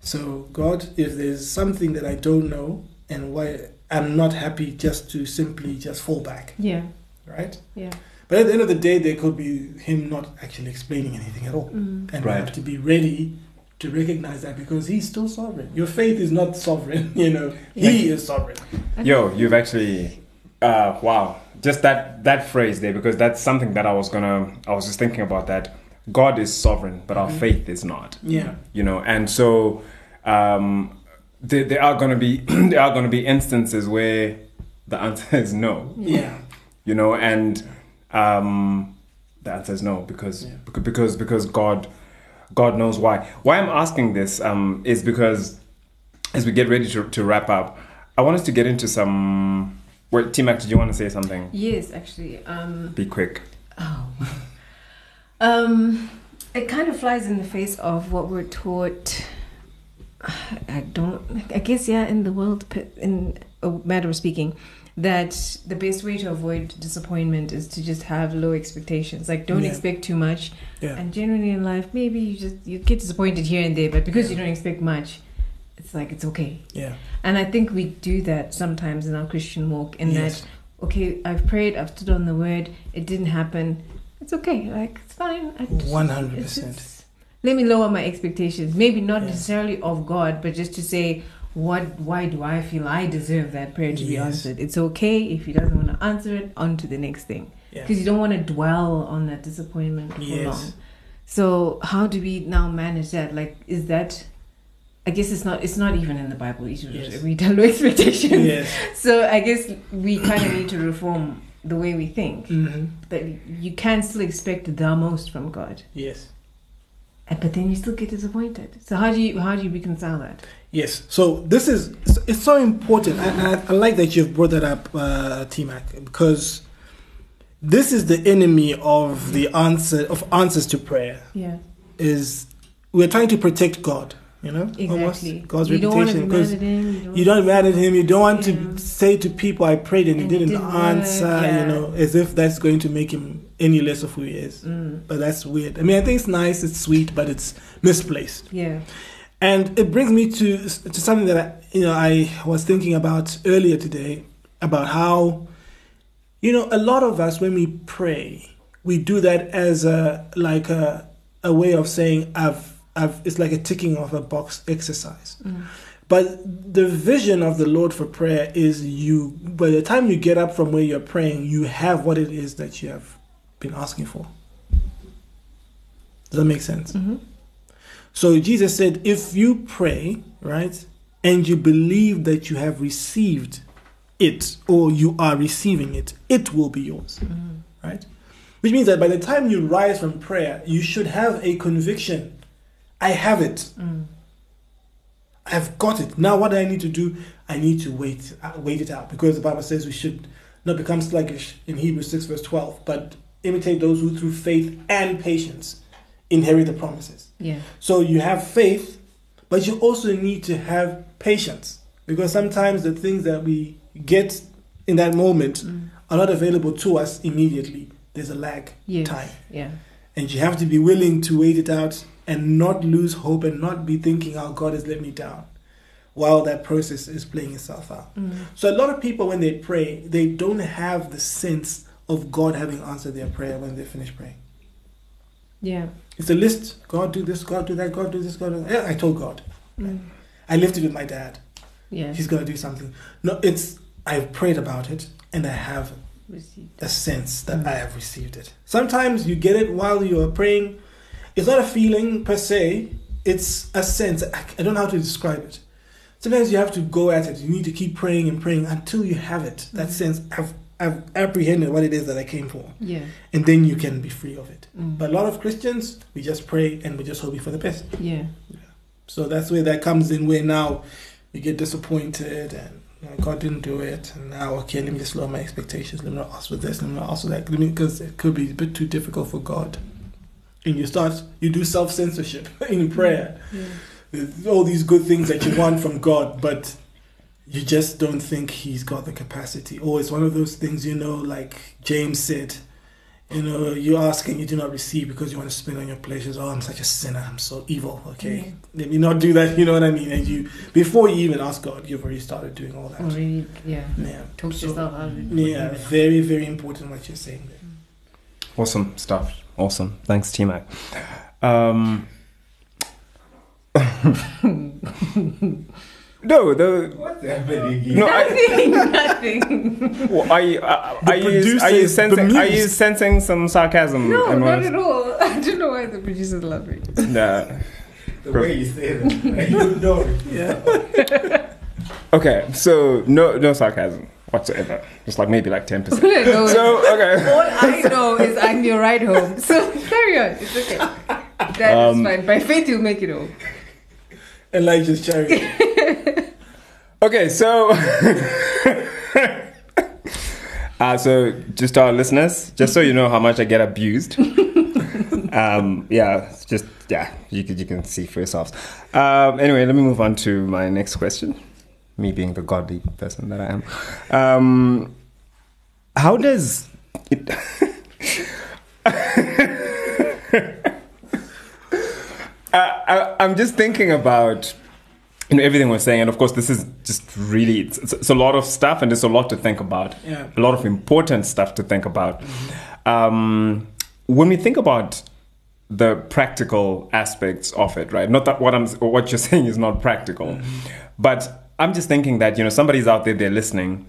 So, God, if there's something that I don't know and why I'm not happy just to simply just fall back, Yeah. right? Yeah. But at the end of the day, there could be Him not actually explaining anything at all. Mm. And we Right. have to be ready to recognize that because he's still sovereign. Your faith is not sovereign, [laughs] you know. He is sovereign. Yo, you've actually, uh, wow, just that that phrase there because that's something that I was gonna, I was just thinking about that. God is sovereign, but our Mhm. faith is not. Yeah. You know, and so um, there, there are gonna be [clears throat] there are gonna be instances where the answer is no. Yeah. You know, and um, the answer is no because Yeah. because because God God knows why. Why I'm asking this um, is because as we get ready to, to wrap up, I want us to get into some. Wait, T Mac, did you want to say something? Yes, actually. Um, Be quick. Oh. [laughs] Um, it kind of flies in the face of what we're taught. I don't. I guess yeah. In the world, in a matter of speaking, that the best way to avoid disappointment is to just have low expectations. Like, don't Yeah. expect too much. Yeah. And generally in life, maybe you just you get disappointed here and there, but because you don't expect much, it's like it's okay. Yeah. And I think we do that sometimes in our Christian walk. In Yes. that, okay, I've prayed, I've stood on the word, it didn't happen. It's okay, like it's fine. I just- 100%. let me lower my expectations. Maybe not Yeah. necessarily of God, but just to say, what why do I feel I deserve that prayer to be answered? It's okay if he doesn't want to answer it, on to the next thing. Because you don't want to dwell on that disappointment for Yes. long. So how do we now manage that? Like is that I guess it's not it's not even in the Bible. Should Yes. read low [laughs] expectations. Yes. So I guess we kind of need to reform the way we think. hmm That you can still expect the most from God, Yes. and- but then you still get disappointed. So how do you how do you reconcile that? Yes. So this is it's so important. I, I, I like that you've brought that up, uh, T Mac, because this is the enemy of the answer of answers to prayer. Yeah, Is we're trying to protect God. You know, exactly. almost God's you don't want to reputation because you don't mad at him. You don't want Yeah. to say to people, "I prayed and he And didn't, didn't answer." yeah. You know, as if that's going to make him any less of who he is. Mm, But that's weird. I mean, I think it's nice, it's sweet, but it's misplaced. yeah. And it brings me to to something that I, you know I was thinking about earlier today about how you know a lot of us when we pray we do that as a like a a way of saying I've I've it's like a ticking of a box exercise. Mm. But the vision of the Lord for prayer is you by the time you get up from where you're praying you have what it is that you have been asking for. Does that make sense? hmm So Jesus said, if you pray, right, and you believe that you have received it or you are receiving it, it will be yours, hmm right? Which means that by the time you rise from prayer, you should have a conviction I have it. Mm. I've got it. Now, what do I need to do? I need to wait, uh, wait it out, because the Bible says we should not become sluggish in Hebrews six verse twelve, but imitate those who through faith and patience inherit the promises. Yeah. So you have faith, but you also need to have patience because sometimes the things that we get in that moment Mm. are not available to us immediately. There's a lag Yes. time, Yeah. and you have to be willing to wait it out and not lose hope and not be thinking, "Oh, God has let me down," while that process is playing itself out. Mm. So a lot of people, when they pray, they don't have the sense of God having answered their prayer when they finish praying. Yeah. It's a list. God do this. God do that. God do this. God do that. Yeah, I told God. Mm. I left it with my dad. Yeah. He's gonna do something. No, it's I've prayed about it and I have Received. a sense that I have received it. Sometimes you get it while you are praying. It's not a feeling per se. It's a sense. I, don't know how to describe it. Sometimes you have to go at it. You need to keep praying and praying until you have it. That Mhm. sense. I've I've apprehended what it is that I came for, Yeah. and then you can be free of it. Mm. But a lot of Christians, we just pray and we just hoping for the best. yeah. So that's where that comes in, where now you get disappointed and you know, God didn't do it, and now okay, let me just lower my expectations. Let me not ask for this. Let me not ask for that. Let me because it could be a bit too difficult for God. And you start, you do self censorship [laughs] in prayer. Yeah. All these good things that you want from God, but you just don't think He's got the capacity. Or it's one of those things, you know, like James said. You know, you ask and you do not receive because you want to spend on your pleasures. Oh, I'm such a sinner. I'm so evil. Okay, let me not do that. You know what I mean? And you, before you even ask God, you've already started doing all that. Already. Yeah. Yeah. Talk So, yourself out. Yeah, very, very important what you're saying there. Mm. Awesome stuff. Awesome. Thanks, T Mac. Um, no, the What's happening no. I, Nothing. Nothing. well, are you are, are you are you sensing are you sensing some sarcasm? No, and not what- at all. [laughs] I don't know why the producers love me. Nah. The way you say that, you know it. [laughs] Yeah. Okay, so no no sarcasm whatsoever. Just like maybe like ten percent. All I know is- So okay. all I know is I'm your ride home. So [laughs] carry on. It's okay. That is Um, fine. By faith, you'll make it home. Elijah's chariot. [laughs] Okay, so [laughs] uh, so just to our listeners, just so you know how much I get abused. um, yeah, just yeah, you can you can see for yourselves. Um, anyway, let me move on to my next question. Me being the godly person that I am, um, how does it? [laughs] I, I, I'm just thinking about you know everything we're saying, and of course, this is just really it's, it's, a lot of stuff, and there's a lot to think about. Yeah. A lot of important stuff to think about. Um, when we think about the practical aspects of it, right? Not that what I'm what you're [laughs] saying is not practical, But I'm just thinking that, you know, somebody's out there, they're listening,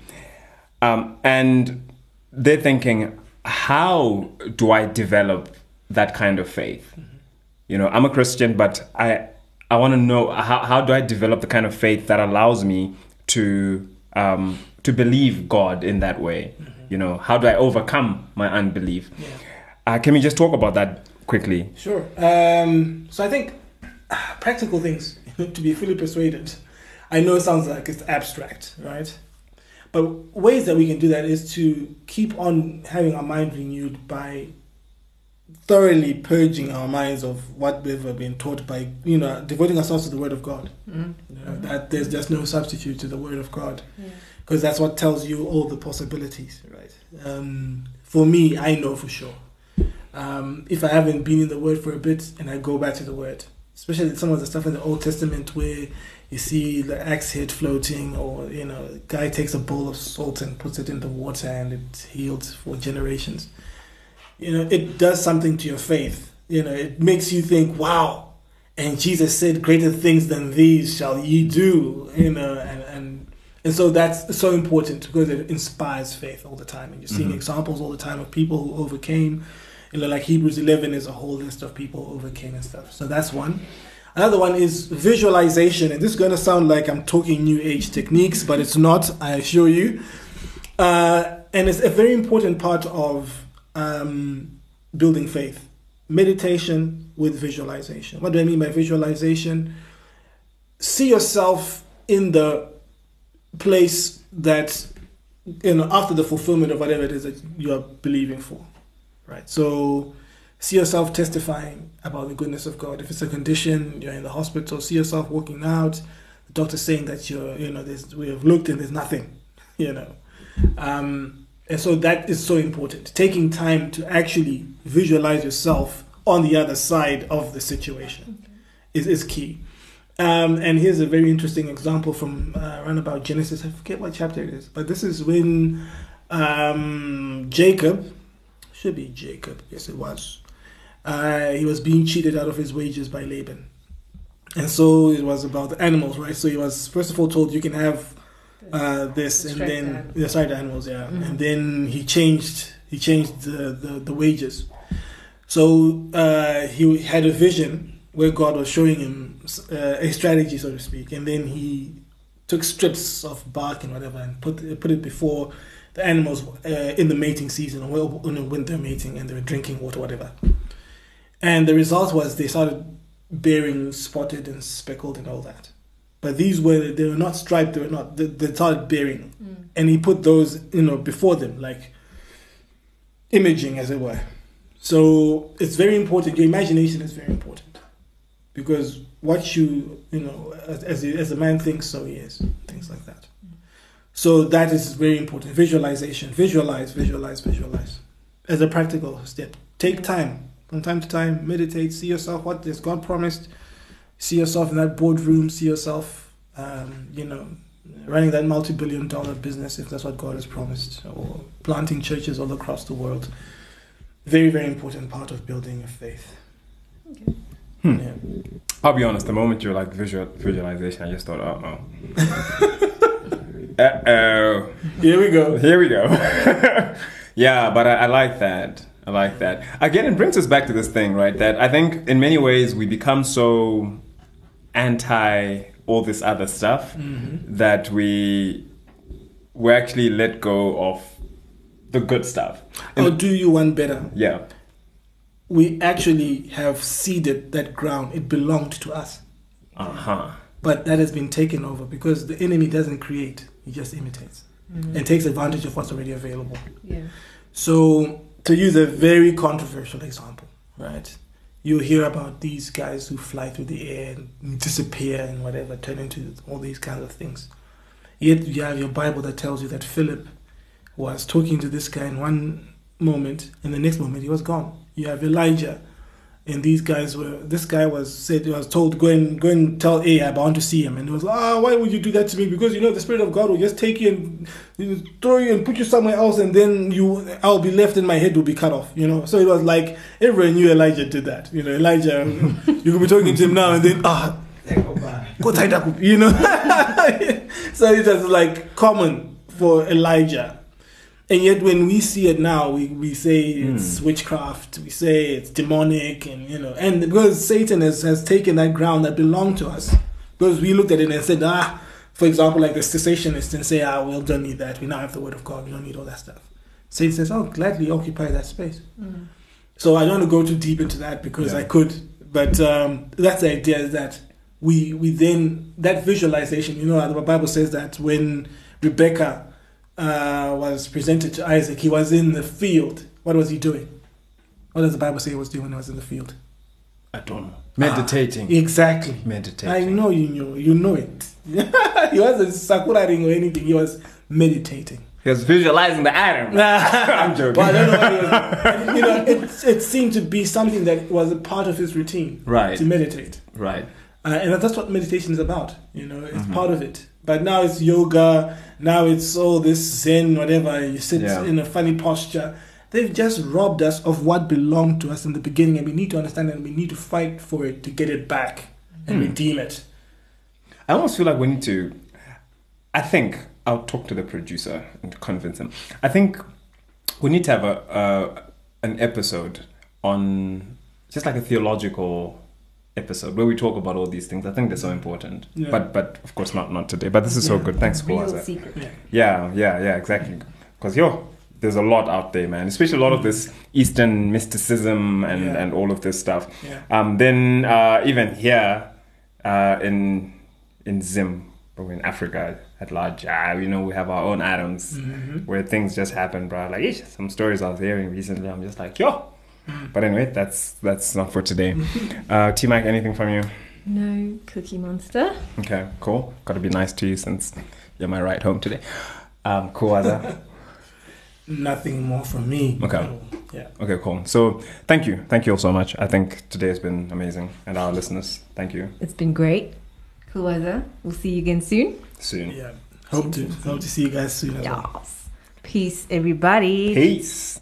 um, and they're thinking, how do I develop that kind of faith? You know, I'm a Christian, but I I want to know how, how do I develop the kind of faith that allows me to um, to believe God in that way? You know, how do I overcome my unbelief? Uh, can we just talk about that quickly? Sure. Um, so I think ah, practical things [laughs] to be fully persuaded. I know it sounds like it's abstract, right? But ways that we can do that is to keep on having our mind renewed by thoroughly purging our minds of what we've been taught by, you know, devoting ourselves to the Word of God. Mm. You know, that there's just no substitute to the Word of God Yeah. because that's what tells you all the possibilities, right? Um, for me, I know for sure. Um, if I haven't been in the Word for a bit and I go back to the Word, especially some of the stuff in the Old Testament where you see the axe head floating, or you know, a guy takes a bowl of salt and puts it in the water and it healed for generations. You know, it does something to your faith. You know, it makes you think, wow. And Jesus said, greater things than these shall ye do. You know, and, and and so that's so important because it inspires faith all the time. And you're seeing Mhm. examples all the time of people who overcame. You know, like Hebrews 11 is a whole list of people who overcame and stuff. So that's one. Another one is visualization. And this is going to sound like I'm talking new age techniques, but it's not, I assure you. Uh, and it's a very important part of um, building faith. Meditation with visualization. What do I mean by visualization? See yourself in the place that, you know, after the fulfillment of whatever it is that you are believing for. Right? So, see yourself testifying about the goodness of God. If it's a condition, you're in the hospital, see yourself walking out, the doctor saying that you're, you know, we have looked and there's nothing, [laughs] you know. Um, and so that is so important. Taking time to actually visualize yourself on the other side of the situation is, is key. Um, and here's a very interesting example from uh, around about Genesis. I forget what chapter it is, but this is when um, Jacob, should be Jacob, yes, it was. Uh, he was being cheated out of his wages by Laban. And so it was about the animals, right? So he was first of all told you can have uh, this, The and then the side animals, yeah. Mhm. And then he changed he changed the, the, the wages. So uh, he had a vision where God was showing him uh, a strategy, so to speak, and then he took strips of bark and whatever and put put it before the animals uh, in the mating season or in the winter mating, and they were drinking water, whatever. And the result was they started bearing spotted and speckled and all that. But these were they were not striped. They were not. They, they started bearing, Mm. and he put those you know before them like imaging, as it were. So it's very important. Your imagination is very important because what you you know as as as a man thinks, so he is. Things like that. So that is very important. Visualization. Visualize. Visualize. Visualize. As a practical step, take time from time to time. Meditate. See yourself. What has God promised? See yourself in that boardroom. See yourself. Um, you know, running that multi-billion-dollar business if that's what God has promised, or planting churches all across the world. Very, very important part of building a faith. Okay. Hmm. Yeah. I'll be honest. The moment you're like visual visualization, I just thought, uh oh, [laughs] uh oh. Here we go. Here we go. [laughs] yeah, but I, I like that. I like that. Again, it brings us back to this thing, right? That I think in many ways we become so anti all this other stuff that we we actually let go of the good stuff. Or do you want better? Yeah. We actually have ceded that ground. It belonged to us. Uh huh. But that has been taken over because the enemy doesn't create, he just imitates and takes advantage of what's already available. Yeah. So, to use a very controversial example, right? You hear about these guys who fly through the air and disappear and whatever, turn into all these kinds of things. Yet you have your Bible that tells you that Philip was talking to this guy in one moment, and the next moment he was gone. You have Elijah, and these guys were. This guy was said he was told go and go and tell Ahab I want to see him, and he was like ah why would you do that to me? Because you know the spirit of God will just take you and you know, throw you and put you somewhere else, and then you I'll be left and my head will be cut off. You know, so it was like everyone knew Elijah did that. You know, Elijah, [laughs] you could be talking to him now, and then ah, go you know. [laughs] so it was like common for Elijah. And yet, when we see it now, we, we say it's witchcraft, we say it's demonic, and you know, and because Satan has, has taken that ground that belonged to us, because we looked at it and said, ah, for example, like the cessationists and say, ah, we don't need that, we now have the word of God, we don't need all that stuff. Satan says, oh, gladly occupy that space. So I don't want to go too deep into that because Yeah. I could, but um, that's the idea is that we we then that visualization. You know, the Bible says that when Rebecca uh, was presented to Isaac, he was in the field. What was he doing? What does the Bible say he was doing when he was in the field? I don't know. Meditating. Exactly. Meditating. I know you know you know it. [laughs] he wasn't sakuraing or anything. He was meditating. He was visualizing the atom. [laughs] I'm joking. But I don't know what he was. [laughs] You know, it, it seemed to be something that was a part of his routine. Right. To meditate. Right. Uh, and that's what meditation is about. You know, it's part of it. But now it's yoga. Now it's all this Zen, whatever. You sit Yeah. in a funny posture. They've just robbed us of what belonged to us in the beginning, and we need to understand and we need to fight for it to get it back and hmm. redeem it. I almost feel like we need to. I think I'll talk to the producer and convince him. I think we need to have a, a an episode on just like a theological episode where we talk about all these things. I think they're so important. Yeah. But but of course not not today. But this is so good. Thanks, Real Kuwaza. secret. Yeah, yeah, yeah, exactly. Because yo, there's a lot out there, man. Especially a lot of this Eastern mysticism and Yeah. and all of this stuff. Yeah. Um, then uh, even here uh, in in Zim or in Africa at large, ah, you know, we have our own atoms Mm-hmm. where things just happen, bro. Like some stories I was hearing recently. I'm just like, yo. But anyway, that's that's not for today. [laughs] Uh, T Mac, anything from you? No Cookie Monster. Okay, cool. Got to be nice to you since you're my ride home today. Um, cool, Azza. [laughs] Nothing more from me. Okay. Yeah. Okay, cool. So thank you. Thank you all so much. I think today has been amazing. And our listeners, thank you. It's been great. Cool weather. We'll see you again soon. Soon. Yeah. Hope to hope to see you guys soon as well. Peace, everybody. Peace.